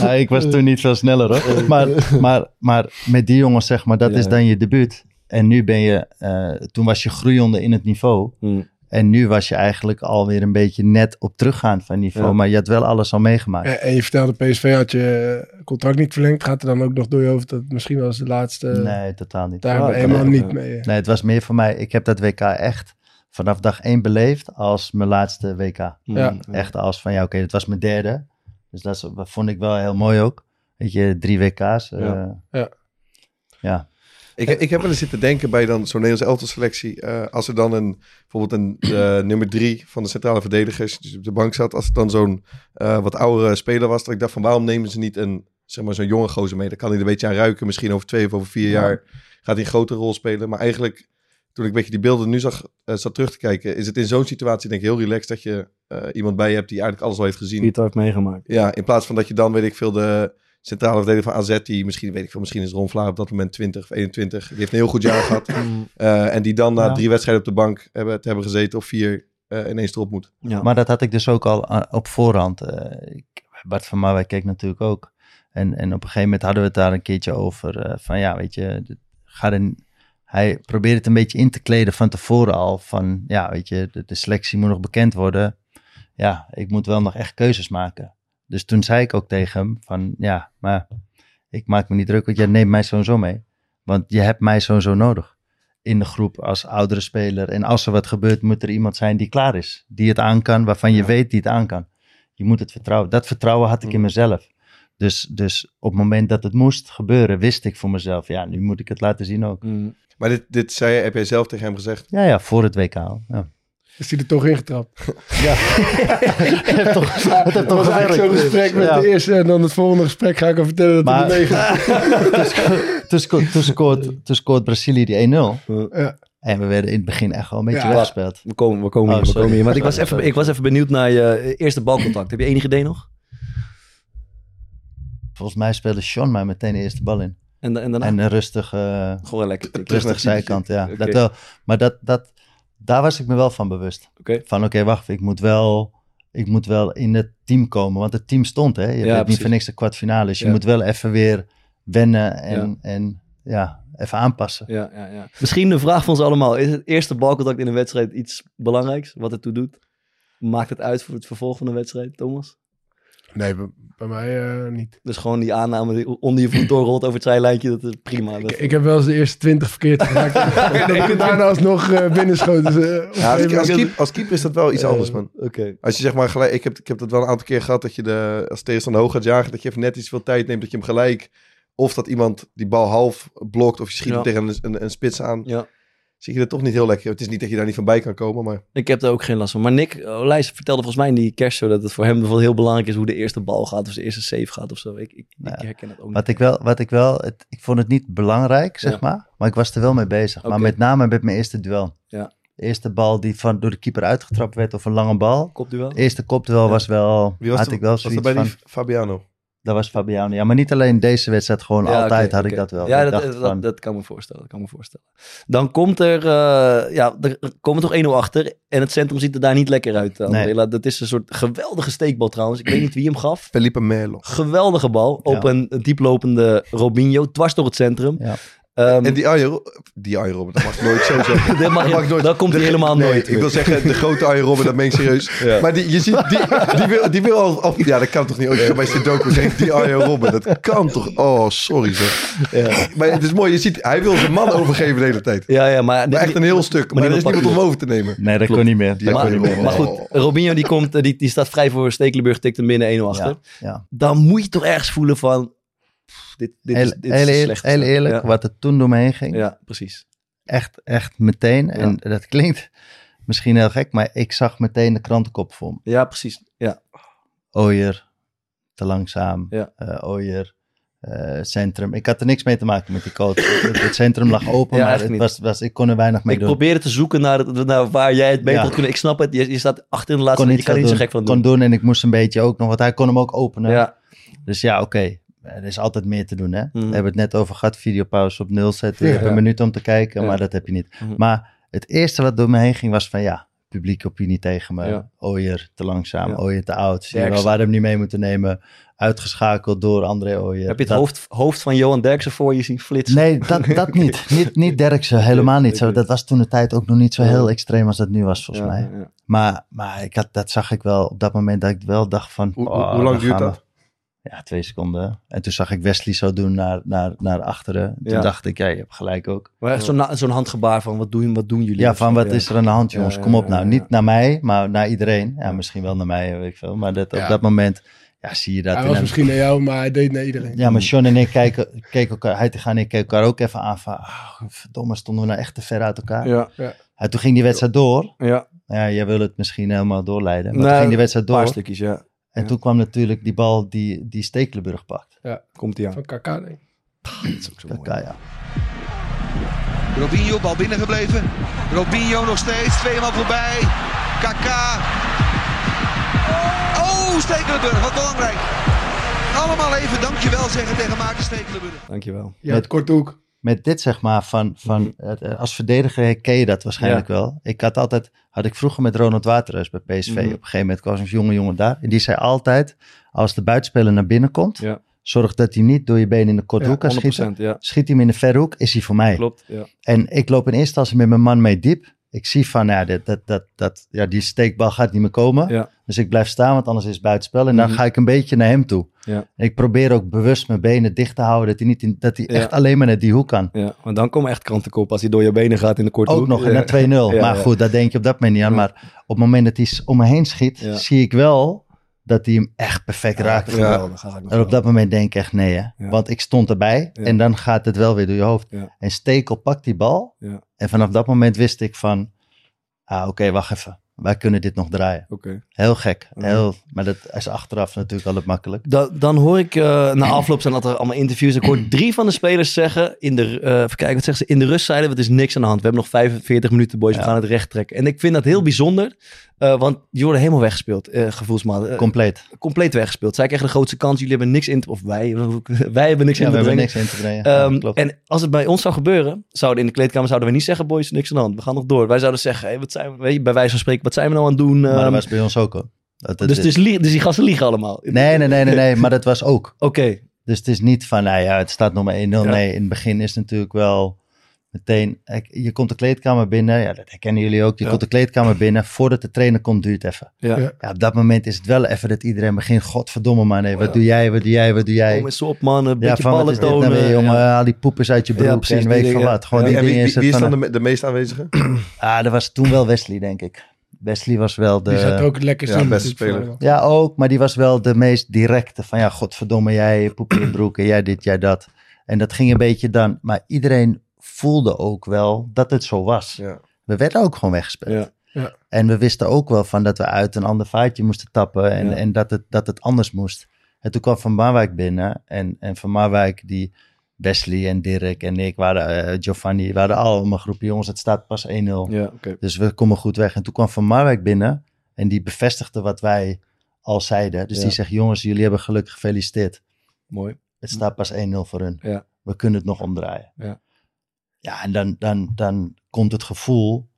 Ja, ik was toen niet veel sneller hoor. Maar, maar, maar met die jongens zeg maar, dat Ja. is dan je debuut. En nu ben je, eh, toen was je groeiende in het niveau. Mm. En nu was je eigenlijk alweer een beetje net op teruggaan van niveau. Ja. Maar je had wel alles al meegemaakt. En, en je vertelde PSV had je contract niet verlengd. Gaat er dan ook nog door je hoofd dat het misschien wel eens de laatste... nee, totaal niet. Daar hebben we kan helemaal niet mee. Nee, het was meer voor mij. Ik heb dat WK echt vanaf dag één beleefd als mijn laatste WK. Mm, Ja. Echt als van ja, oké, het was mijn derde. Dus dat, is- dat vond ik wel heel mooi ook. Weet je, drie WK's. eh. Ja. ja. Ik, ik heb wel eens zitten denken bij dan zo'n Nederlands elftal selectie. eh, als er dan een, bijvoorbeeld een eh, nummer drie van de centrale verdedigers die op de bank zat. Als het dan zo'n eh, wat oudere speler was. Dat ik dacht van waarom nemen ze niet een, zeg maar zo'n jonge gozer mee. Dan kan hij er een beetje aan ruiken. Misschien over twee of over vier Ja. jaar gaat hij een grotere rol spelen. Maar eigenlijk, toen ik een beetje die beelden nu zag, zat terug te kijken. Is het in zo'n situatie denk ik heel relaxed dat je iemand bij je hebt die eigenlijk alles al heeft gezien. Die het al heeft meegemaakt. Ja, in plaats van dat je dan, weet ik veel, de centrale verdediger van AZ, die misschien, weet ik veel, misschien is Ron Vlaar op dat moment 20 of 21. Die heeft een heel goed jaar gehad. Mm, Eh, en die dan na Ja. drie wedstrijden op de bank hebben, te hebben gezeten of vier eh, ineens erop moet. ja. Maar dat had ik dus ook al eh, op voorhand. Eh, Bart van Marwijk keek natuurlijk ook. En, en op een gegeven moment hadden we het daar een keertje over. eh, van ja, weet je, dit- ga er, hij probeerde het een beetje in te kleden van tevoren al. Van ja, weet je, de, de selectie moet nog bekend worden. Ja, ik moet wel nog echt keuzes maken. Dus toen zei ik ook tegen hem van ja, maar ik maak me niet druk, want jij neemt mij sowieso mee. Want je hebt mij sowieso nodig in de groep als oudere speler. En als er wat gebeurt, moet er iemand zijn die klaar is. Die het aan kan, waarvan je Ja. weet die het aan kan. Je moet het vertrouwen. Dat vertrouwen had ik in Mm. mezelf. Dus, dus op het moment dat het moest gebeuren, wist ik voor mezelf, ja, nu moet ik het laten zien ook. Mm. Maar dit, dit zei, heb jij zelf tegen hem gezegd. Ja, ja, voor het WK al. Ja. Is hij er toch ingetrapt? Ja. het toch, het heeft toch was eigenlijk zo'n gesprek met Ja. de eerste en dan het volgende gesprek ga ik hem vertellen dat Maar- hij meegaat. toen, sco- toen, sco- toen, scoort, toen scoort Brazilië die 1-0. Ja. En we werden in het begin echt wel een beetje Ja. weggespeeld. We komen, we komen Oh, hier, we komen hier. Maar ik was, even, ik was even benieuwd naar je eerste balcontact. Heb je enig idee nog? Volgens mij speelde Sean mij meteen de eerste bal in. En, en daarna? En een rustig, eh Gewoon lekker. rustig zijkant, ja. Dat wel. Maar dat, dat, daar was ik me wel van bewust. Van oké, wacht, ik moet, wel, ik moet wel in het team komen. Want het team stond, hè. Je bent niet voor niks de kwartfinales. Je Ja. moet wel even weer wennen en Ja. en, ja even aanpassen. Ja, ja, ja. Misschien een vraag van ons allemaal. Is het eerste balcontact in een wedstrijd iets belangrijks? Wat het toe doet? Maakt het uit voor het vervolg van de wedstrijd, Thomas? Nee, bij, bij mij eh, niet. Dus gewoon die aanname die onder je voet doorrolt over het zijlijntje, dat is prima. Dat- Ik, ik heb wel eens de eerste twintig verkeerd gemaakt. en dat ik daarna alsnog eh binnenschoot. Dus, eh, Ja, als, als, moment- keep- als keeper is dat wel iets anders, man. Oké. Als je zeg maar gelijk, ik heb, ik heb dat wel een aantal keer gehad dat je de, als tegenstander hoog gaat jagen, dat je even net iets veel tijd neemt, dat je hem gelijk, of dat iemand die bal half blokt, of je schiet Ja. hem tegen een, een, een spits aan. Ja. Zie je dat toch niet heel lekker. Het is niet dat je daar niet van bij kan komen, maar Ik heb daar ook geen last van. Maar Nick Olijs vertelde volgens mij in die kerstshow dat het voor hem bijvoorbeeld heel belangrijk is hoe de eerste bal gaat of de eerste save gaat of zo. Ik, ik, ik herken het ook niet. Wat ik wel, wat ik wel het, ik vond het niet belangrijk, zeg Ja. maar. Maar ik was er wel mee bezig. Maar met name met mijn eerste duel. Ja. De eerste bal die van, door de keeper uitgetrapt werd of een lange bal. Kopduel? De eerste kopduel was wel, wie was, had er, ik wel was er zoiets bij die van, Fabiano? Dat was Fabiano. Ja, maar niet alleen deze wedstrijd, gewoon Ja, altijd had ik dat wel. Ja, dat, dat, van, dat kan me voorstellen. Dat kan me voorstellen. Dan komt er, eh, ja, er komen toch 1-0 achter. En het centrum ziet er daar niet lekker uit. Nee. André. Dat is een soort geweldige steekbal trouwens. Ik weet niet wie hem gaf. Felipe Melo. Geweldige bal op Ja. een dieplopende Robinho, dwars door het centrum. Ja. Ehm, En die Arjen, die Arjen Robben, dat mag ik nooit zo zeggen. dat mag je- mag ik nooit. dat komt hij helemaal nee, nooit Ik wil zeggen, de grote Arjen Robben, dat meen ik serieus. Ja. Maar die, je ziet, die, die, wil, die wil al, al- Ja, dat kan toch niet? Ook bij Sudoku zegt die Arjen Robben. Dat kan toch? Oh, sorry zeg. Ja. Maar het is mooi, je ziet, hij wil zijn man overgeven de hele tijd. Ja, ja, maar, Maar echt een heel stuk. Maar, er is niemand niemand om over te nemen. nee, dat Klopt. kon niet meer. Die ik niet meer. Maar goed, Robinho die, komt, eh, die, die staat vrij voor Stekelenburg, tikt hem binnen 1-0 achter. Ja, ja. Dan moet je toch ergens voelen van... pff, dit, dit, Heel, is, dit heel, is slecht. heel eerlijk, Ja. wat er toen door me heen ging. Ja, precies. Echt, echt meteen. En dat klinkt misschien heel gek, maar ik zag meteen de krantenkop voor me. Ja, precies. Ja, Ooier, te langzaam. Ja. eh, Ooier, eh, centrum. Ik had er niks mee te maken met die coach. het, het centrum lag open, Ja, maar het was, was, ik kon er weinig mee ik doen. probeerde te zoeken naar, het, naar waar jij het beter Ja. had kunnen. Ik snap het, je, je staat achter in de laatste kon niet je kan niet zo doen. gek van kon doen. doen en ik moest een beetje ook nog, want hij kon hem ook openen. Ja, Dus ja, oké. Er is altijd meer te doen, hè? Mhm. We hebben het net over gehad, videopauze op nul zetten. Je Ja. hebt een minuut om te kijken, Ja. maar dat heb je niet. Mhm. Maar het eerste wat door me heen ging was van, ja, publieke opinie tegen me. Ja. Ooier, te langzaam. Ja. Ooier, te oud. Zie je wel Derksen. waar we hem niet mee moeten nemen. Uitgeschakeld door André Ooier. heb je het Dat- hoofd, hoofd van Johan Derksen voor je zien flitsen? Nee, dat, dat niet. niet. Niet Derksen, helemaal niet zo. Dat was toen de tijd ook nog niet zo heel extreem als dat nu was, volgens Ja, mij. Maar, maar ik had, dat zag ik wel op dat moment dat ik wel dacht van... Hoe, oh, hoe, lang duurt dat? Ja, twee seconden. En toen zag ik Wesley zo doen naar, naar, naar achteren. Toen Ja. dacht ik, ja, je hebt gelijk ook. Maar echt zo'n zo'n handgebaar van wat doen, wat doen jullie? Ja, van wat is er aan de hand, jongens? Ja, Kom op ja, nou. ja, Niet ja. naar mij, maar naar iedereen. Ja, misschien wel naar mij, weet ik veel. Maar dat, op Ja. dat moment, ja, zie je dat. Hij in was misschien naar jou, maar hij deed naar iedereen. Ja, maar Sean en ik kijken, keken elkaar, hij en ik keken elkaar ook even aan van, ah, verdomme, stonden we nou echt te ver uit elkaar? Ja, En toen ging die wedstrijd door. ja. Ja, jij wil het misschien helemaal doorleiden. Maar Nou, toen ging die wedstrijd Een paar door. stukjes, ja. En ja. toen kwam natuurlijk die bal die, die Stekelenburg pakt. Komt hij aan. Van KK, denk ik. Dat is ook zo mooi. Kaka, ja. Robinho, bal binnengebleven. Robinho nog steeds, tweemaal voorbij. Kaka. Oh, Stekelenburg, wat belangrijk. Allemaal even dankjewel zeggen tegen Maarten Stekelenburg. Dankjewel. Ja, Met- het korte hoek. Met dit zeg maar van, van eh, als verdediger herken je dat waarschijnlijk wel. Ik had altijd, had ik vroeger met Ronald Waterhuis bij PSV. Mhm. Op een gegeven moment kwam zo'n jonge jongen daar. En die zei altijd, als de buitenspeler naar binnen komt, Ja. zorg dat hij niet door je been in de korte Ja, hoek kan 100%, schieten. Schiet hij hem in de verre hoek, is hij voor mij. Klopt, ja. En ik loop in eerste instantie met mijn man mee diep. Ik zie van, ja, dit, dat, dat, dat, ja die steekbal gaat niet meer komen. Ja. Dus ik blijf staan, want anders is het buitenspel. En dan Mhm. ga ik een beetje naar hem toe. Ja. Ik probeer ook bewust mijn benen dicht te houden. Dat hij, niet in, dat hij Ja. echt alleen maar naar die hoek kan. Ja, maar dan komen echt krantenkop als hij door je benen gaat in de korte Ook hoek. nog Ja. naar 2-0. Ja, maar goed, dat denk je op dat moment niet aan. Ja. Maar op het moment dat hij om me heen schiet, zie ik wel dat hij hem echt perfect raakt. geweldig, nog En op dat moment denk ik echt nee, hè. Want ik stond erbij en dan gaat het wel weer door je hoofd. En Stekel pakt die bal. Ja. En vanaf dat moment wist ik van, ah oké, wacht even. wij kunnen dit nog draaien. Oké. Heel gek. Heel, maar dat is achteraf natuurlijk altijd makkelijk. Da- dan hoor ik eh, na afloop zijn dat er allemaal interviews. Ik hoor drie van de spelers zeggen in de, eh even kijken, wat zeggen ze? In de rust zeiden we, het is niks aan de hand. We hebben nog 45 minuten, boys. We gaan het recht trekken. En ik vind dat heel bijzonder, eh, want die worden helemaal weggespeeld, eh gevoelsmatig. Eh, Compleet. compleet weggespeeld. Zij kregen de grootste kans. Jullie hebben niks in te, of wij, wij hebben niks Ja, in te hebben brengen. niks in te brengen. Ja, Ehm, en als het bij ons zou gebeuren, zouden in de kleedkamer zouden we niet zeggen, boys, niks aan de hand. We gaan nog door. Wij zouden zeggen, hey, wat zijn we, weet je, bij wijze van spreken, wat zijn we nou aan het doen? maar dat Ehm, was bij ons ook hoor. Dat- dat- dus, dus, dus die gasten liegen allemaal. Nee, nee, nee, nee, nee, maar dat was ook. Oké. Dus het is niet van, nou ja, het staat nog maar 1-0. Ja. Nee, in het begin is het natuurlijk wel meteen... Je komt de kleedkamer binnen, ja, dat herkennen jullie ook. Je Ja. komt de kleedkamer binnen, voordat de trainer komt, duurt het even. Ja. Ja. Ja, op dat moment is het wel even dat iedereen begint, godverdomme man, nee, wat Ja. doe jij, wat doe jij, wat doe jij? Kom eens op, man. Een ja, beetje van ballen nou tonen. weer, jongen? Ja. Haal die poepers uit je Ja, broek precies, en die weet van wat. Gewoon Ja. die En wie, wie, is wie is dan de, me- de meest aanwezige? Ah, dat was toen wel Wesley, denk ik. Wesley was wel de... Die zat ook lekker Ja, zien. beste speler. Ja, ook. Maar die was wel de meest directe. Van ja, godverdomme, jij poep in je broek en jij dit, jij dat. En dat ging een beetje dan. Maar iedereen voelde ook wel dat het zo was. Ja. We werden ook gewoon weggespeeld. Ja. Ja. En we wisten ook wel van dat we uit een ander vaartje moesten tappen. En, en dat, het, dat het anders moest. En toen kwam Van Marwijk binnen. En, en Van Marwijk, die Wesley en Dirk en ik waren, eh, Giovanni, waren allemaal een groepje jongens. Het staat pas 1-0. Ja. Dus we komen goed weg. En toen kwam Van Marwijk binnen en die bevestigde wat wij al zeiden. Dus Ja. die zegt, jongens, jullie hebben geluk gefeliciteerd. Mooi. Het staat pas 1-0 voor hun. Ja. We kunnen het nog omdraaien. Ja. Ja, en dan, dan, dan komt het gevoel,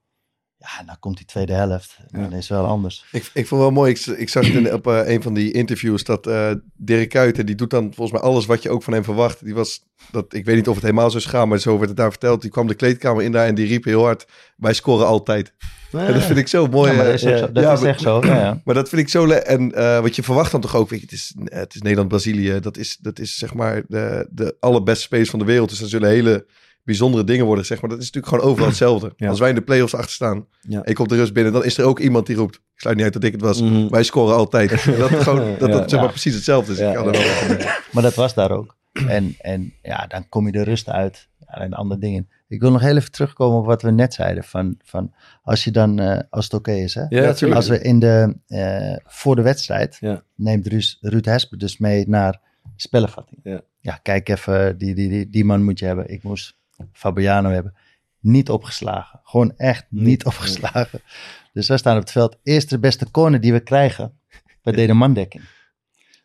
ja, dan komt die tweede helft. En Ja. dan is het wel anders. Ik, ik vond wel mooi, ik, ik zag het in, op eh, een van die interviews, dat eh Dirk Kuyten, die doet dan volgens mij alles wat je ook van hem verwacht. Die was, dat, ik weet niet of het helemaal zo is gegaan, maar zo werd het daar verteld. Die kwam de kleedkamer in daar en die riep heel hard, wij scoren altijd. En dat vind ik zo mooi. Ja, maar eh, dat is, zo. dat ja, is maar- echt zo. Ja, ja. Maar dat vind ik zo... En eh, wat je verwacht dan toch ook, weet je, het is, het is Nederland-Brazilië. Dat is, dat is zeg maar de, de allerbeste spelers van de wereld. Dus er zullen hele bijzondere dingen worden, zeg maar. Dat is natuurlijk gewoon overal hetzelfde. Ja. Als wij in de play-offs achter staan Ja. en ik kom de rust binnen, dan is er ook iemand die roept, ik sluit niet uit dat ik het was, Mhm. wij scoren altijd. dat het gewoon, dat, dat Ja. zeg maar precies hetzelfde is. Er. Maar dat was daar ook. En, en ja, dan kom je de rust uit. En andere dingen. Ik wil nog heel even terugkomen op wat we net zeiden. Van, van als je dan, eh, als het oké is, hè? Ja, natuurlijk. Als we in de, eh, voor de wedstrijd Ja. neemt Ruud, Ruud Hesper dus mee naar spellenvatting. Ja. ja, kijk even, die, die, die, die man moet je hebben. Ik moest Fabiano hebben. Niet opgeslagen. Gewoon echt niet opgeslagen. Dus wij staan op het veld. Eerste beste corner die we krijgen. We deden mandekking.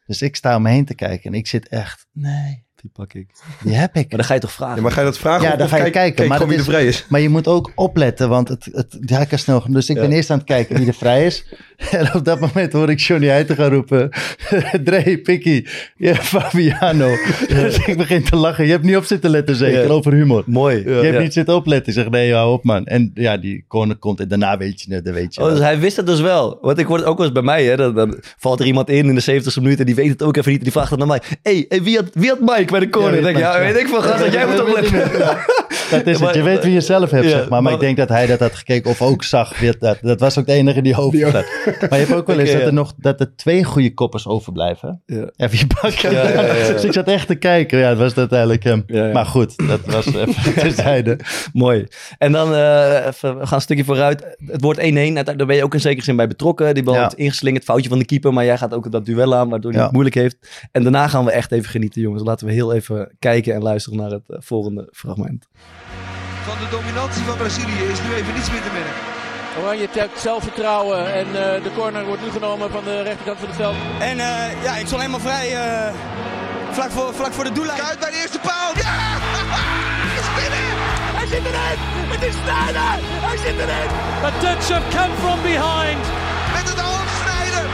Dus ik sta om me heen te kijken en ik zit echt, nee, Die pak ik. die heb ik. Maar dan ga je toch vragen? Ja, maar ga je dat vragen? Ja, of- dan of ga je kijk, kijken, Kijk maar dat is- vrij is. Maar je moet ook opletten, want het, het, ja, kan snel. Dus ik ben Ja. eerst aan het kijken wie er vrij is. En op dat moment hoor ik Johnny Heijten gaan roepen. Dre, Pikkie, ja, Fabiano. Dus ik begin te lachen. Je hebt niet op zitten letten zeker, Ja. over humor. Mooi. Je hebt niet zitten opletten. Ik zeg, nee, hou op man. En ja, die corner komt en daarna weet je het, dan weet je Oh, dus hij wist het dus wel. Want ik het ook wel eens bij mij. Hè. Dan, dan valt er iemand in in de 70ste minuut en die weet het ook even niet. En die vraagt dan naar mij. hey, hey, wie, had, wie had Mike bij de corner? Ja, denk, ja, weet ik veel. Gast, dat jij moet opletten. Dat is het. Je weet wie je zelf hebt, zeg maar. Maar maar- ik denk dat hij dat had gekeken of ook zag. Dat, dat was ook de enige die hoofd had. Maar je hebt ook wel eens dat er nog dat er twee goede koppers overblijven. Ja. Ja, ja, ja. Dus ik zat echt te kijken. Ja, het was uiteindelijk hem. Ja, ja. Maar goed, dat was even terzijde. Mooi. En dan eh, even, we gaan een stukje vooruit. Het wordt 1-1. Uiteindelijk Daar ben je ook in zekere zin bij betrokken. Die bal Ja. wordt ingeslingerd. Foutje van de keeper. Maar jij gaat ook dat duel aan, waardoor hij Ja. het moeilijk heeft. En daarna gaan we echt even genieten, jongens. Laten we heel even kijken en luisteren naar het eh, volgende fragment. Van de dominantie van Brazilië is nu even niets meer te merken. Oranje hebt zelfvertrouwen en eh, de corner wordt nu genomen van de rechterkant van het veld. En eh, ja, ik stond helemaal vrij eh, vlak, voor, vlak voor de doellijn. Kuit bij de eerste paal. Ja! Hij is binnen! Hij zit erin! Het is Sneijder! Hij zit erin! A touch of come from behind. Met het oog snijden!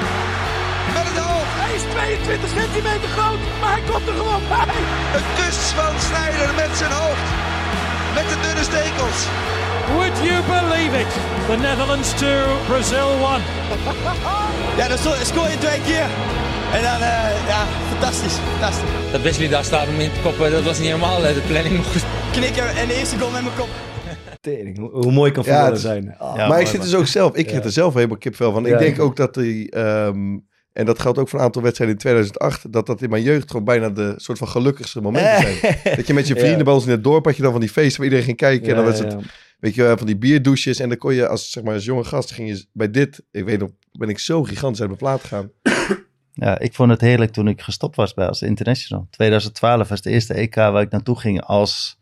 Met het oog! Hij is 22 centimeter groot, maar hij komt er gewoon bij. Een kus van Snijder met zijn hoofd. Met de dunne stekels. Would you believe it? The Netherlands 2, Brazil 1. Ja, dan scoor je twee keer. En dan, eh, ja, fantastisch, fantastisch. Dat Wesley daar staat om in te koppen, dat was niet helemaal de planning. Maar. Knikken en de eerste goal met mijn kop. Tering, hoe, hoe mooi kan Ja, voetballen zijn. Ah, Ja, maar mooi, ik zit dus ook zelf, ik Ja. krijg er zelf helemaal kipvel van. Ja, ik denk ook dat die, ehm, en dat geldt ook voor een aantal wedstrijden in 2008, dat dat in mijn jeugd gewoon bijna de soort van gelukkigste momenten zijn. dat je met je vrienden Ja. bij ons in het dorp had je dan van die feesten waar iedereen ging kijken. en dan was het weet je, van die bierdouches. En dan kon je als, zeg maar, als jonge gast, ging je bij dit, ik weet nog, ben ik zo gigantisch uit mijn plaat gegaan. Ja, ik vond het heerlijk toen ik gestopt was bij als international. 2012 was de eerste EK waar ik naartoe ging als,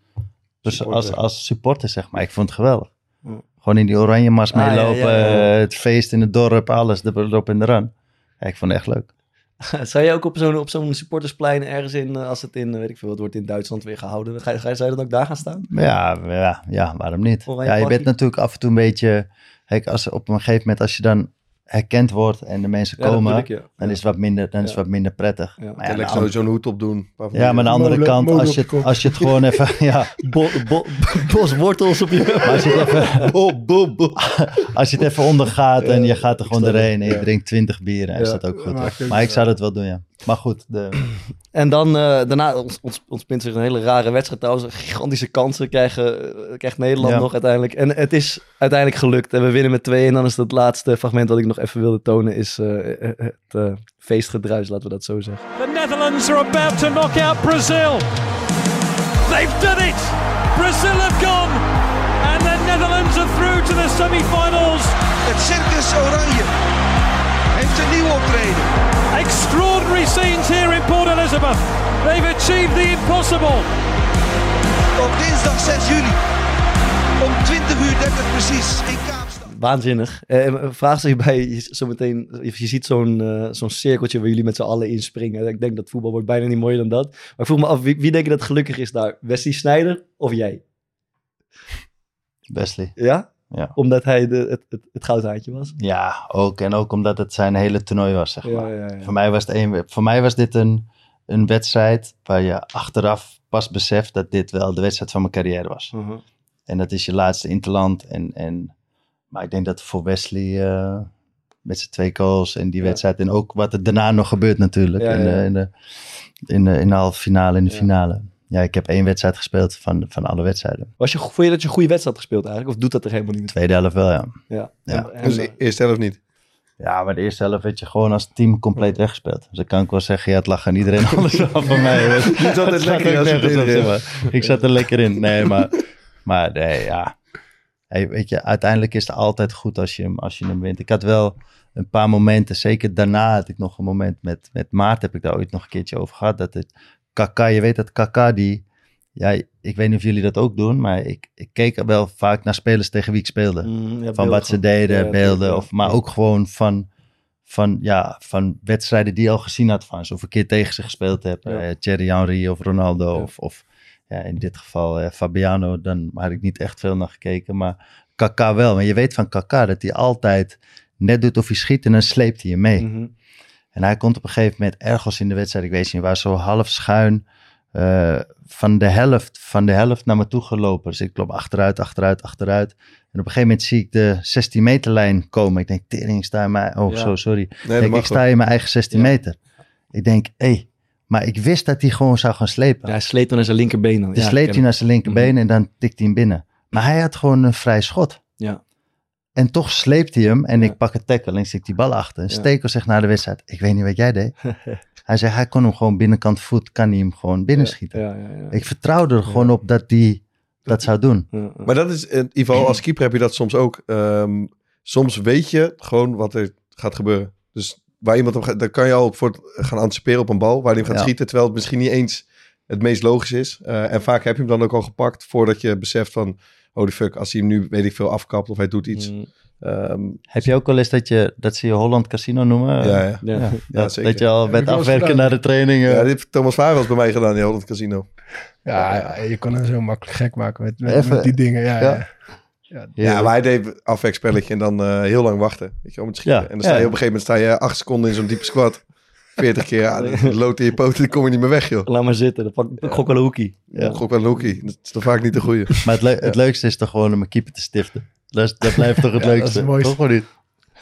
dus als, Supporter. als supporter, zeg maar. Ik vond het geweldig. Ja. Gewoon in die oranje mas Ah, meelopen, ja, ja. eh, het feest in het dorp, alles erop en eraan. Ja, ik vond het echt leuk. Zou je ook op zo'n, op zo'n supportersplein ergens in, eh, als het in, eh, weet ik veel, wat wordt in Duitsland weer gehouden, ga je, ga zou je dan ook daar gaan staan? Ja, ja, ja waarom niet? Ja, je bent natuurlijk af en toe een beetje... Kijk, als, op een gegeven moment als je dan herkend wordt en de mensen Ja, komen, ik, ja. dan is het wat minder, dan is het wat minder prettig. Maar ja, andere- zo, zo'n hoed paar van Ja, maar aan de andere Molen- kant, molen als op je, het, als je het gewoon even... Ja, Bo, bo, boswortels op je... Maar als je het even, als je het even ondergaat en je gaat er gewoon doorheen en je ja. drinkt 20 bieren, is Ja, dat ook goed. ook Maar ik zou dat wel doen, ja. Maar goed, de, En dan, eh, daarna ons, ons, ontspint zich een hele rare wedstrijd trouwens. Gigantische kansen krijgen, eh, krijgt Nederland Ja. nog uiteindelijk. En het is uiteindelijk gelukt. En we winnen met 2 En dan is het laatste fragment dat ik nog even wilde tonen. Is eh, het feestgedruis, laten we dat zo zeggen. The Netherlands are about to knock out Brazil. They've done it! Brazil have gone! And the Netherlands are through to the semi-finals. Het Circus Oranje heeft een nieuw optreden. Extraordinary scenes here in Port Elizabeth. They've achieved the impossible. Op dinsdag 6 juli om 20 uur 30 precies in Kaapstad. Waanzinnig. Eh, een vraag zich bij, je, zometeen, je ziet zo'n eh, zo'n cirkeltje waar jullie met z'n allen inspringen. Ik denk dat voetbal wordt bijna niet mooier dan dat. Maar ik vroeg me af, wie, wie denk je dat gelukkig is daar? Wesley Sneijder of jij? Wesley. Ja? Ja. Omdat hij de, het, het, het goudhaantje was? Ja, ook. En ook omdat het zijn hele toernooi was, zeg maar. ja, ja. Voor, mij was het een, voor mij was dit een, een wedstrijd waar je achteraf pas beseft dat dit wel de wedstrijd van mijn carrière was. Mhm. En dat is je laatste interland. En, en, maar ik denk dat voor Wesley eh, met zijn twee goals en die wedstrijd en ook wat er daarna nog gebeurt natuurlijk. Ja, in, de, in, de, in, de, in de halve finale en de finale. Ja, ik heb één wedstrijd gespeeld van, van alle wedstrijden. Was je, vond je dat je een goede wedstrijd had gespeeld eigenlijk? Of doet dat er helemaal niet? Tweede helft wel, ja. Ja. Ja. En- Dus en- eerste helft niet. Ja, maar de eerste helft werd je gewoon als team compleet weggespeeld. Dus dan kan ik wel zeggen, ja, het lag aan iedereen alles wel van mij. Je zat er Het lekker in zeg maar. Ik zat er lekker in. Nee, maar, maar nee, ja. Hey, weet je, uiteindelijk is het altijd goed als je, hem, als je hem wint. Ik had wel een paar momenten, zeker daarna had ik nog een moment met, met Maart, heb ik daar ooit nog een keertje over gehad. Dat het Kaka, je weet dat Kaka die, ja, ik weet niet of jullie dat ook doen, maar ik, ik keek wel vaak naar spelers tegen wie ik speelde. Mm, ja, van wat ze deden, Ja, beelden, of, maar ook gewoon van, van, ja, van wedstrijden die je al gezien had van ze. Of een keer tegen ze gespeeld heb. Ja. eh, Thierry Henry of Ronaldo. Of, of ja, in dit geval eh, Fabiano. Dan had ik niet echt veel naar gekeken. Maar Kaka wel. Maar je weet van Kaka dat hij altijd net doet of hij schiet en dan sleept hij je mee. Mhm. En hij komt op een gegeven moment ergens in de wedstrijd, ik weet niet waar, zo half schuin eh, van, de helft, van de helft naar me toe gelopen. Dus ik loop achteruit, achteruit, achteruit. En op een gegeven moment zie ik de 16 meter lijn komen. Ik denk, tering, ik sta in mijn... Oh, Ja. zo, sorry. Ik denk, ik sta in mijn eigen 16 meter. Ik denk, hé, hey, maar ik wist dat hij gewoon zou gaan slepen. Ja, hij sleept dan naar zijn linkerbeen. Dan. Dus Ja, sleept hij naar zijn linkerbeen en dan tikt hij hem binnen. Maar hij had gewoon een vrij schot. En toch sleept hij hem en ik pak het tackle en ik zit die bal achter. En Ja. Stekel zegt na de wedstrijd, ik weet niet wat jij deed. hij zei, hij kon hem gewoon binnenkant voet, kan hij hem gewoon binnenschieten. Ja, ja, ja. Ik vertrouwde er gewoon op dat hij dat zou doen. Ja, ja. Maar dat is, in ieder geval als keeper heb je dat soms ook. Ehm, soms weet je gewoon wat er gaat gebeuren. Dus waar iemand op gaat, dan kan je al voor het gaan anticiperen op een bal waar hij hem gaat Ja. schieten, terwijl het misschien niet eens het meest logisch is. Eh, en vaak heb je hem dan ook al gepakt voordat je beseft van, holy fuck, als hij hem nu, weet ik veel, afkapt of hij doet iets. Mm. Ehm, Heb je ook wel eens dat, je, dat ze je Holland Casino noemen? Ja, ja. Ja. dat, zeker. dat je al bent afwerken naar de trainingen. ja, dit heeft Thomas Vaarels bij mij gedaan, die Holland Casino. Ja, ja, je kon hem zo makkelijk gek maken met, met, Even- met die dingen. Ja, Ja. ja. ja. Ja, maar hij deed afwerkspelletje en dan eh, heel lang wachten. Weet je wel, met schieten. Ja, En dan sta je ja. op een gegeven moment sta je acht seconden in zo'n diepe squat. 40 keer, ja, dan lood in je poten, dan kom je niet meer weg, joh. Laat maar zitten, dan pak ik gok wel een hoekie. Ja. Gok wel een hoekie. Dat is dan vaak niet de goeie. Maar het, le- het leukste is toch gewoon om een keeper te stiften. Dat, is- dat blijft toch het Ja, dat is leukste? het mooiste. Toch niet?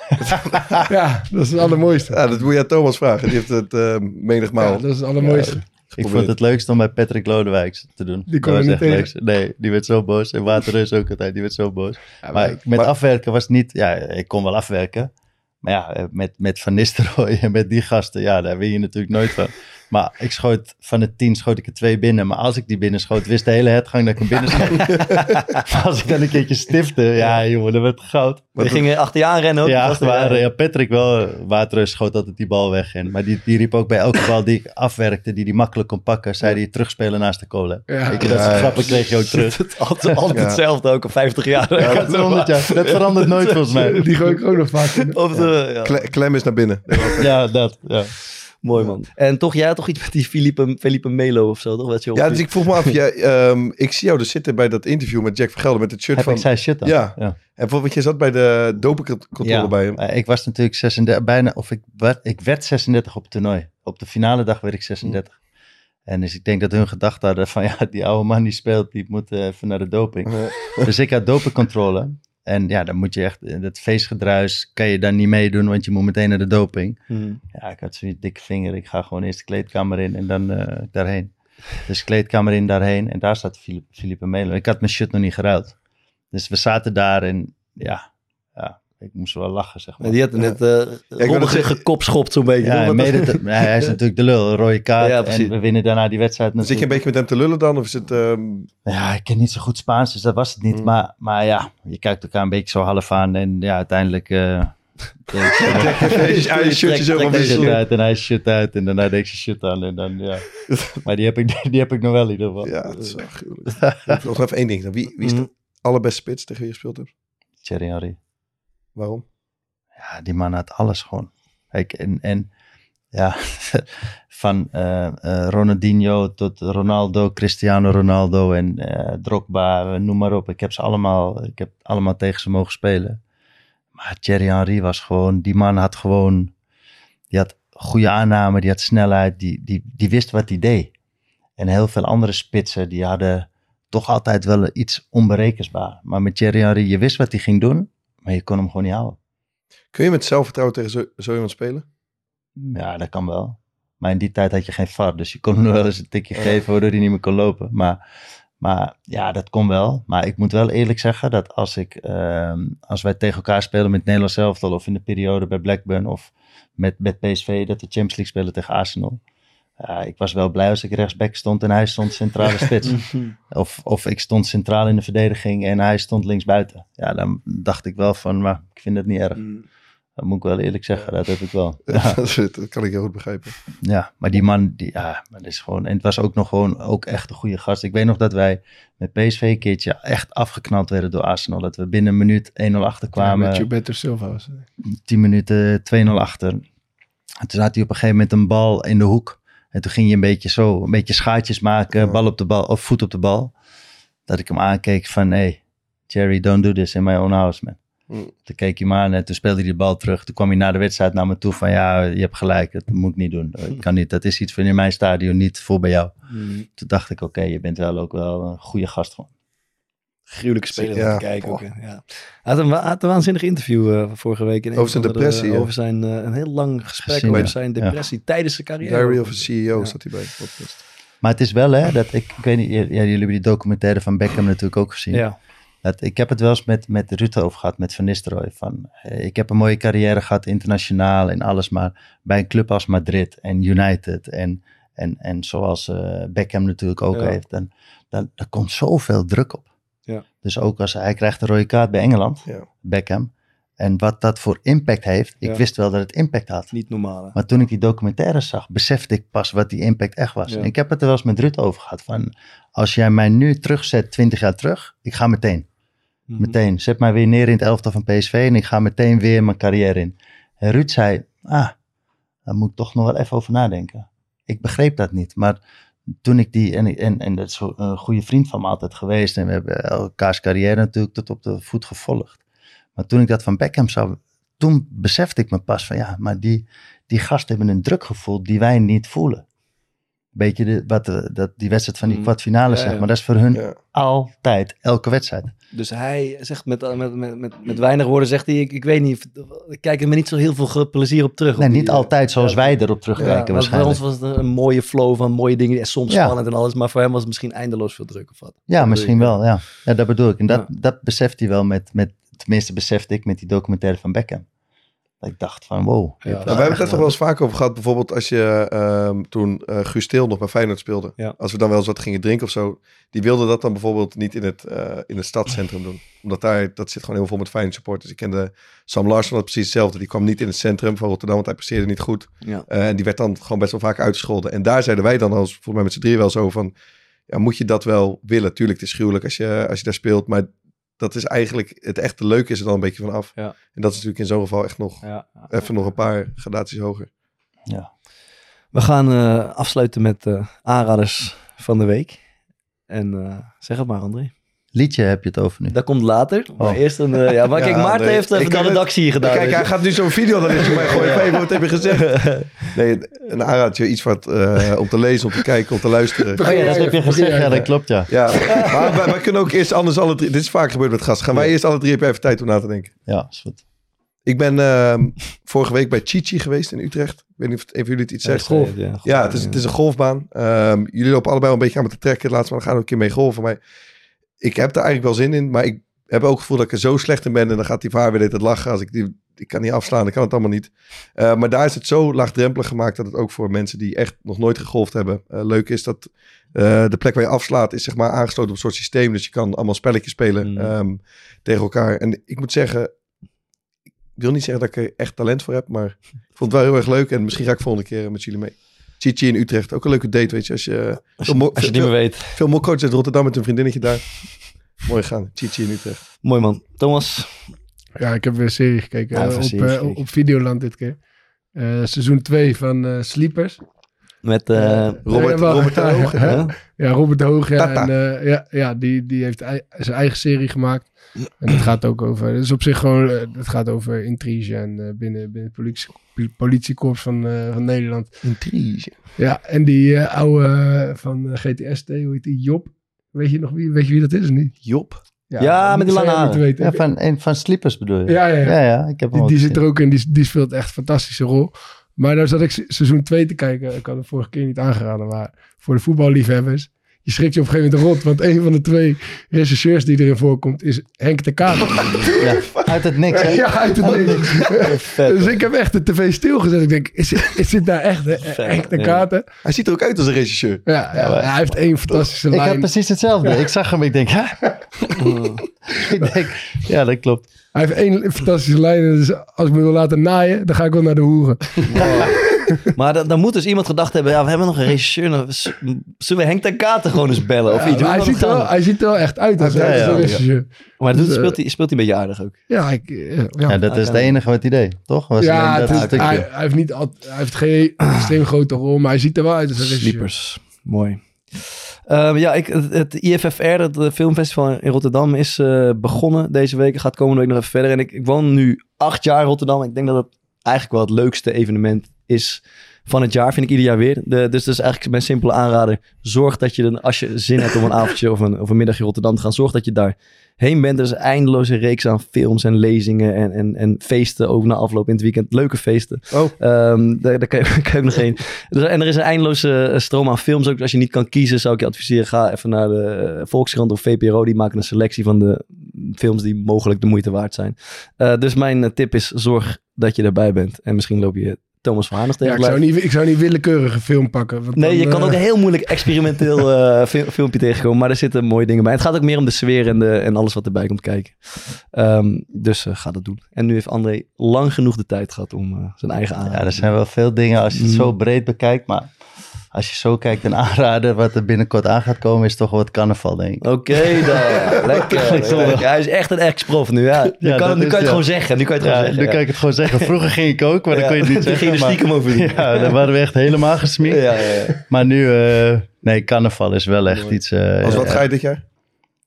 ja, dat is het allermooiste. Ja, dat moet je aan Thomas vragen. Die heeft het eh menigmaal. Ja, dat is het allermooiste. Ik vond het leukste om bij Patrick Lodewijk te doen. Die kon dat er was niet echt tegen. leuk. Nee, die werd zo boos. En Waterreus ook altijd, die werd zo boos. maar- met maar- afwerken was niet... Ja, ik kon wel afwerken. Maar ja, eh, met, met Van Nistelrooy en met die gasten, ja, daar win je natuurlijk nooit van. Maar ik schoot van de tien schoot ik er twee binnen. Maar als ik die binnen schoot, wist de hele headgang dat ik hem binnen schoot. Maar als ik dan een keertje stifte, ja jongen, dat werd goud. Die gingen achter je aanrennen ook. Ja, achter er- ja, Patrick wel. Waterreus schoot altijd die bal weg. En, maar die, die riep ook bij elke bal die ik afwerkte, die die makkelijk kon pakken, zei hij terugspelen naast de kolen. Ja. Weet je, dat soort grappen kreeg je ook terug. Het is altijd, altijd Ja. hetzelfde, ook al 50 jaar. Ja, dat, verandert, ja. dat verandert nooit volgens mij. Die gooi ik ook nog vaak in. Of de, ja. Kle- klem is naar binnen. Ja, dat. Ja. Mooi man. En toch, jij had toch iets met die Felipe, Felipe Melo of zo, toch? Wat je Ja, dus ik vroeg me af, jij, ehm, ik zie jou dus zitten bij dat interview met Jack Vergelder met het shirt Heb van... ik zijn shit dan? Ja. ja. En want je zat bij de dopencontrole Ja, bij hem. ik was natuurlijk 36, bijna, of ik werd, ik werd 36 op het toernooi. Op de finale dag werd ik 36. En dus ik denk dat hun gedacht hadden van ja, die oude man die speelt, die moet eh, even naar de doping. dus ik had dopingcontrole. En ja, dan moet je echt, in het feestgedruis kan je dan niet meedoen, want je moet meteen naar de doping. Mhm. Ja, ik had zo'n dikke vinger. Ik ga gewoon eerst de kleedkamer in en dan eh, daarheen. Dus kleedkamer in, daarheen. En daar staat Philippe, Philippe Melo. Ik had mijn shirt nog niet geruild. Dus we zaten daar en ja ik moest wel lachen, zeg maar. Die had net uh, zich zeggen- gekopschopt zo'n beetje. Ja, mede ja, hij is natuurlijk de lul, een rode kaart. Ja, en we winnen daarna die wedstrijd Zit je een natuurlijk. beetje met hem te lullen dan? Of is het... ehm, Ja, ik ken niet zo goed Spaans, dus dat was het niet. Mm. Maar, maar ja, je kijkt elkaar een beetje zo half aan. En ja, uiteindelijk... eh Ja, je wel Trek weer shit zo. uit en hij shit uit en daarna deed ik zijn shit aan en dan ja. Maar die heb ik, die heb ik nog wel in ieder geval. Ja, dat is wel gruwelijk. Nog even één ding. Wie, wie is de allerbeste spits tegen wie je gespeeld hebt? Thierry Henry. Waarom? Ja, die man had alles gewoon. Kijk, en, en ja, van eh, Ronaldinho tot Ronaldo, Cristiano Ronaldo en eh, Drogba, noem maar op. Ik heb ze allemaal, ik heb allemaal tegen ze mogen spelen. Maar Thierry Henry was gewoon, die man had gewoon, die had goede aanname, die had snelheid, die, die, die wist wat hij deed. En heel veel andere spitsen, die hadden toch altijd wel iets onberekensbaar. Maar met Thierry Henry, je wist wat hij ging doen, maar je kon hem gewoon niet houden. Kun je met zelfvertrouwen tegen zo, zo iemand spelen? Ja, dat kan wel. Maar in die tijd had je geen VAR, dus je kon hem wel eens een tikje geven waardoor hij niet meer kon lopen. Maar, maar ja, dat kon wel. Maar ik moet wel eerlijk zeggen dat als, ik, ehm, als wij tegen elkaar spelen met Nederlands elftal of in de periode bij Blackburn of met, met PSV, dat we Champions League spelen tegen Arsenal. Ja, ik was wel blij als ik rechtsback stond en hij stond centrale spits. of, of ik stond centraal in de verdediging en hij stond linksbuiten. Ja, dan dacht ik wel van, maar ik vind het niet erg. Dat moet ik wel eerlijk zeggen, dat heb ik wel. Ja. dat, kan ik heel goed begrijpen. Ja, maar die man, die, ja, maar dat is gewoon. En het was ook nog gewoon ook echt een goede gast. Ik weet nog dat wij met PSV een keertje echt afgeknald werden door Arsenal. Dat we binnen een minuut 1-0 achter Ja, kwamen. met Gilberto Silva was het. 10 minuten 2-0 achter. En toen had hij op een gegeven moment een bal in de hoek. En toen ging je een beetje zo, een beetje schaatjes maken, bal op de bal, of voet op de bal. Dat ik hem aankeek van, hey, Jerry, don't do this in my own house, man. Mm. Toen keek hij me aan en toen speelde hij de bal terug. Toen kwam hij na de wedstrijd naar me toe van, ja, je hebt gelijk, dat moet ik niet doen. Dat kan niet, dat is iets van in mijn stadion, niet voor bij jou. Mm. Toen dacht ik, oké, je bent wel ook wel een goede gast gewoon. Gruwelijke speler Ja, om te kijken. Ook, ja. Hij had een, wa- had een waanzinnig interview eh, vorige week. in Over zijn andere- depressie, ja. Over zijn, eh, een heel lang gesprek Gezien, over ja. zijn Ja. depressie tijdens zijn carrière. Diary of a CEO Ja. staat hij bij. de podcast. Maar het is wel, hè, dat ik, ik weet niet, ja, jullie hebben die documentaire van Beckham natuurlijk ook gezien. Ja. Dat, ik heb het wel eens met, met Rutte over gehad, met Van Nistelrooy. Van, eh, ik heb een mooie carrière gehad, internationaal en alles. Maar bij een club als Madrid en United en, en, en zoals eh, Beckham natuurlijk ook Ja. heeft. Dan, dan, daar komt zoveel druk op. Ja. Dus ook als hij krijgt een rode kaart bij Engeland, Ja. Beckham. En wat dat voor impact heeft. Ik Ja. wist wel dat het impact had. Niet normaal. hè. Maar toen ik die documentaire zag, besefte ik pas wat die impact echt was. En ik heb het er wel eens met Rutte over gehad. Van, als jij mij nu terugzet, 20 jaar terug, ik ga meteen. Mhm. Meteen. Zet mij weer neer in het elftal van PSV en ik ga meteen weer mijn carrière in. En Ruud zei, ah, daar moet ik toch nog wel even over nadenken. Ik begreep dat niet. Maar toen ik die, en, en, en dat is een goede vriend van me altijd geweest. En we hebben elkaars carrière natuurlijk tot op de voet gevolgd. Maar toen ik dat van Beckham zag, toen besefte ik me pas van ja, maar die, die gasten hebben een drukgevoel die wij niet voelen. Beetje de, wat, de- dat, die wedstrijd van die Mm. kwartfinale, Ja, zeg maar. Dat is voor hun Ja. altijd, elke wedstrijd. Dus hij zegt met, met, met, met, met weinig woorden, zegt hij, ik, ik weet niet, ik kijk er me niet zo heel veel plezier op terug. Nee, op niet die, eh, altijd zoals ja. wij erop terugkijken Ja, waarschijnlijk. Bij ons was het een mooie flow van mooie dingen en soms Ja. spannend en alles, maar voor hem was het misschien eindeloos veel druk of wat. Ja, Dat misschien wel, ja. ja. Dat bedoel ik. En dat, Ja. dat beseft hij wel met, met, tenminste besefte ik met die documentaire van Beckham. Ik dacht van wow. Ja, we hebben het er toch wel eens vaak over gehad. Bijvoorbeeld als je um, toen uh, Guus Til nog bij Feyenoord speelde. Ja. Als we dan wel eens wat gingen drinken of zo. Die wilde dat dan bijvoorbeeld niet in het, uh, in het stadscentrum doen. Omdat daar, dat zit gewoon heel veel met Feyenoord supporters. Ik kende Sam Larsson had precies hetzelfde. Die kwam niet in het centrum van Rotterdam, want hij presteerde niet goed. Ja. Uh, en die werd dan gewoon best wel vaak uitgescholden. En daar zeiden wij dan als, volgens mij met z'n drie wel zo van... Ja, moet je dat wel willen? Tuurlijk, het is gruwelijk als je, als je daar speelt. Maar dat is eigenlijk het echte leuke is er dan een beetje vanaf. Ja. En dat is natuurlijk in zo'n geval echt nog ja, even nog een paar gradaties hoger. Ja. We gaan uh, afsluiten met uh, aanraders van de week. En uh, zeg het maar, André. Liedje heb je het over nu. Dat komt later. Oh. Maar eerst een. ja, maar kijk, Maarten nee, heeft even de redactie hier gedaan. Kijk, hij gaat nu zo'n video dan is mij gooien. Wat heb je gezegd? Nee, een aanraadje, iets wat om te lezen, om te kijken, om te luisteren. Oh ja, dat heb je gezegd. Ja, dat klopt, ja. Ja, maar wij, wij, kunnen ook eerst anders alle drie. Dit is vaak gebeurd met gasten. Gaan wij eerst alle drie heb je even tijd om na te denken. Ja, is goed. Ik ben uh, vorige week bij Chichi geweest in Utrecht. Ik weet niet of even jullie het iets zegt. Golf, ja, golf, ja, het is, het is een golfbaan. Um, jullie lopen allebei een beetje aan met te trekken. Laatst maar gaan we een keer mee golven. Maar ik heb er eigenlijk wel zin in. Maar ik heb ook het gevoel dat ik er zo slecht in ben. En dan gaat die vaar weer het lachen. Als ik die, ik kan niet afslaan, ik kan het allemaal niet. Uh, maar daar is het zo laagdrempelig gemaakt dat het ook voor mensen die echt nog nooit gegolfd hebben uh, leuk is. Dat uh, de plek waar je afslaat is zeg maar aangesloten op een soort systeem. Dus je kan allemaal spelletjes spelen Mm. um, tegen elkaar. En ik moet zeggen, ik wil niet zeggen dat ik er echt talent voor heb, maar ik vond het wel heel erg leuk. En misschien ga ik volgende keer met jullie mee. Chichi in Utrecht, ook een leuke date, weet je. Als je, als je, als je het niet meer weet. Veel mokkootjes uit Rotterdam met een vriendinnetje daar. Mooi gaan, Chichi in Utrecht. Mooi man. Thomas? Ja, ik heb weer een serie gekeken. Ja, uh, op, serie, uh, op Videoland dit keer. Uh, seizoen 2 van uh, Sleepers. Met uh, Robert, ja, Robert de Hoog. Ja, ja, Robert de Hoog. Ja, en, uh, ja, ja die, die heeft zijn eigen serie gemaakt. En het gaat ook over. Het is op zich gewoon. uh, Het gaat over intrige en uh, binnen, binnen het politie, politiekorps van, uh, van Nederland. Intrige. Ja, en die uh, oude van GTST, hoe heet die? Job. Weet je nog wie, weet je wie dat is of niet? Job. Ja, ja met die lange haren. Ja, van, en van Sleepers bedoel je? Ja, ja, ja. ja, ja ik heb die, die zit er ook in. Die, die speelt echt een fantastische rol. Maar daar zat ik seizoen 2 te kijken. Ik had het vorige keer niet aangeraden. Maar voor de voetballiefhebbers. Je schrikt je op een gegeven moment rot. Want een van de twee rechercheurs die erin voorkomt is Henk de Kater. Ja, uit het niks. Hè? Ja, uit het niks. dus ik heb echt de tv stilgezet. Ik denk, is, is dit daar echt hè? Henk de Kater? Hij ziet er ook uit als een regisseur. Ja, ja, ja hij heeft één fantastische lijn. Ik heb precies hetzelfde. Ik zag hem, ik denk, hè? ik denk, ja, dat klopt. Hij heeft één fantastische lijn. Dus als ik me wil laten naaien, dan ga ik wel naar de hoeren. Wow. maar dan, dan, moet dus iemand gedacht hebben, ja, we hebben nog een regisseur. Nou, zullen we Henk ten Katen gewoon eens bellen? Of ja, iets? Hij ziet, wel, hij ziet er wel echt uit als, ja, ja, een regisseur. Maar dus, speelt, hij, speelt hij een beetje aardig ook? Ja, ik, ja. dat is het enige wat hij deed, toch? Was ja, dat hij, hij, heeft niet al, hij heeft geen extreem grote rol, maar hij ziet er wel uit als een regisseur. Sleepers, mooi. Uh, ja, ik, het, het IFFR, het filmfestival in Rotterdam, is uh, begonnen deze week. Gaat komende week nog even verder. En ik, ik woon nu acht jaar in Rotterdam. Ik denk dat het eigenlijk wel het leukste evenement is van het jaar, vind ik ieder jaar weer. Dus dat is eigenlijk mijn simpele aanrader. Zorg dat je, dan, als je zin hebt om een avondje of een, of een middagje in Rotterdam te gaan, zorg dat je daar heen bent. Er is een eindeloze reeks aan films en lezingen en, en, en feesten over na afloop in het weekend. Leuke feesten. Oh. Um, daar, daar kan, je, kan je ook nog heen. En er is een eindeloze stroom aan films. Ook als je niet kan kiezen, zou ik je adviseren, ga even naar de Volkskrant of VPRO. Die maken een selectie van de films die mogelijk de moeite waard zijn. Uh, dus mijn tip is, zorg dat je erbij bent. En misschien loop je Thomas van Haarnig tegen ja, ik, zou niet, ik zou niet willekeurige film pakken. Want nee, dan, je kan uh... ook een heel moeilijk experimenteel uh, fil filmpje tegenkomen. Maar er zitten mooie dingen bij. Het gaat ook meer om de sfeer en, de, en alles wat erbij komt kijken. Um, dus uh, ga dat doen. En nu heeft André lang genoeg de tijd gehad om zijn eigen aanrader. Ja, er zijn wel veel dingen als je het zo breed bekijkt. Maar als je zo kijkt en aanraden wat er binnenkort aan gaat komen, is toch wat carnaval, denk ik. Oké okay, dan. Lekker. lekker. Hij is echt een ex-prof nu. Ja. Nu ja, kan, nu kan je het ja. gewoon zeggen. Nu kan je het ja, gewoon zeggen. Nu kan ik het gewoon zeggen. Vroeger ging ik ook, maar dan kon je het niet zeggen. ging je stiekem over doen. Ja, dan waren we echt helemaal ja, Maar nu, uh, nee, carnaval is wel echt iets... Uh, Als wat ga je dit jaar?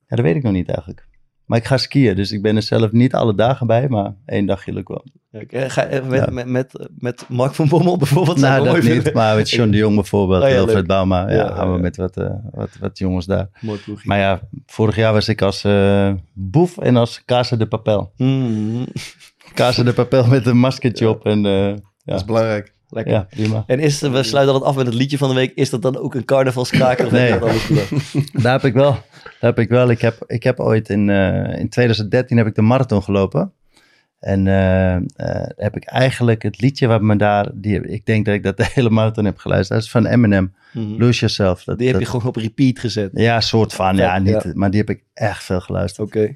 Ja, dat weet ik nog niet eigenlijk. Maar ik ga skiën, dus ik ben er zelf niet alle dagen bij, maar één dagje lukt wel. Okay, ga je met, ja. met, met, met Mark van Bommel bijvoorbeeld? Nou, dat niet, vinden. maar met John de Jong bijvoorbeeld, oh, ja, Wilfred Bauma. Ja, ja, gaan we met wat, uh, wat, wat jongens daar. Mooi ploegje. Maar ja, vorig jaar was ik als uh, boef en als Casa de Papel. Mm. Casa de Papel met een maskertje op. En, uh, dat is belangrijk. Lekker. Ja, prima. En is, we sluiten altijd af met het liedje van de week. Is dat dan ook een carnavalskraker? Of nee, heb daar heb ik wel. Daar heb ik wel. Ik heb, ik heb ooit in, uh, in 2013 heb ik de marathon gelopen. En eh, eh, heb ik eigenlijk het liedje wat me daar, die, ik denk dat ik dat de hele marathon heb geluisterd, dat is van Eminem, Mhm. Lose Yourself. Dat, Die heb je gewoon op repeat gezet. Ja, soort van, ja, niet, ja. maar die heb ik echt veel geluisterd. Oké.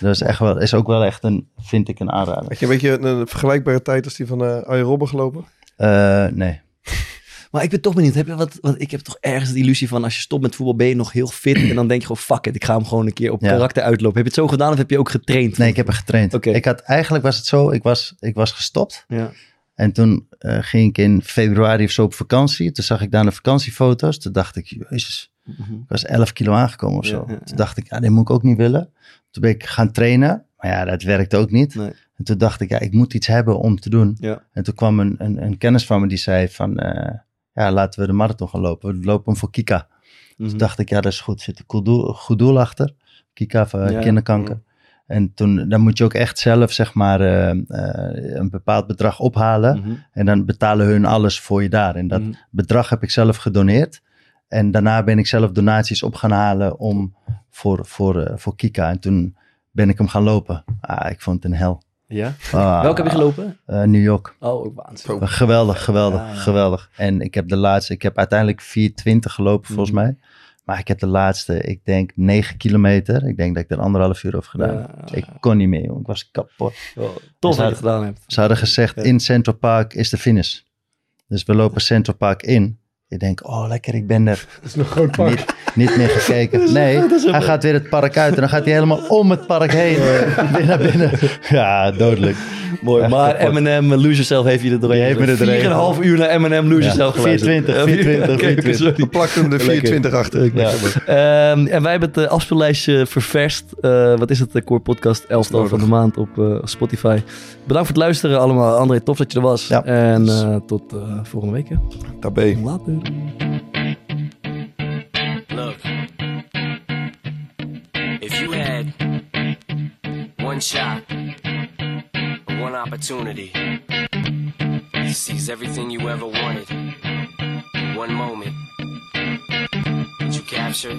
Dat is, echt wel, is ook wel echt een, vind ik, een aanrader. Had je een beetje een vergelijkbare tijd als die van eh Arjen Robben gelopen? Eh, nee. Maar ik ben toch benieuwd. Heb je wat, want ik heb toch ergens de illusie van als je stopt met voetbal ben je nog heel fit. En dan denk je gewoon fuck it, ik ga hem gewoon een keer op Ja. karakter uitlopen. Heb je het zo gedaan of heb je ook getraind? Nee, ik heb er getraind. Ik had, eigenlijk was het zo, ik was, ik was gestopt. Ja. En toen eh, ging ik in februari of zo op vakantie. Toen zag ik daar de vakantiefoto's. Toen dacht ik, jezus, Mhm. ik was 11 kilo aangekomen of zo. ja, Toen dacht ik, ja, dit moet ik ook niet willen. Toen ben ik gaan trainen. Maar ja, dat werkte ook niet. En toen dacht ik, ja, ik moet iets hebben om te doen. Ja. En toen kwam een, een, een kennis van me die zei van, eh, ja, laten we de marathon gaan lopen. We lopen hem voor Kika. Mhm. Toen dacht ik, ja, dat is goed. Er zit een goed doel, goed doel achter. Kika voor Ja. kinderkanker. En toen dan moet je ook echt zelf, zeg maar, eh, eh, een bepaald bedrag ophalen. Mhm. En dan betalen hun alles voor je daar. En dat Mhm. bedrag heb ik zelf gedoneerd. En daarna ben ik zelf donaties op gaan halen om, voor, voor, eh, voor Kika. En toen ben ik hem gaan lopen. Ah, ik vond het een hel. Ja? Ah. Welke heb je gelopen? Eh, New York. Oh, ook waanzinnig. Geweldig, geweldig, Ja, ja. geweldig. En ik heb de laatste, ik heb uiteindelijk 420 gelopen volgens Mhm. mij. Maar ik heb de laatste, ik denk 9 kilometer. Ik denk dat ik er anderhalf uur over gedaan Ja, heb. Ik kon niet meer, jongen. Ik was kapot. Oh, tof dat je het gedaan hebt. Ze hadden gezegd, Ja. in Central Park is de finish. Dus we lopen Central Park in. Ik denk, oh lekker, ik ben er. Dat is nog groot park. Niet, niet meer gekeken. Nee, hij gaat weer het park uit en dan gaat hij helemaal om het park heen. Weer naar binnen. Ja, dodelijk. Mooi, Echt maar. Eminem, Lose Yourself heeft je er doorheen. Heeft me er doorheen. 4,5 uur naar Eminem, Lose Ja, Yourself geluisterd. 420, Ja, 420, oké, 420. sorry. Dan plakt hem de Lekker. 24 achter. Ja. Ehm, en wij hebben het eh, afspeellijstje ververst. Eh, wat is het? De Core Podcast 11 van de maand op eh, Spotify. Bedankt voor het luisteren allemaal. André, tof dat je er was. En eh, tot eh, volgende week. Tabé. Later. Look, if you had one shot, one opportunity. To seize everything you ever wanted. One moment, did you capture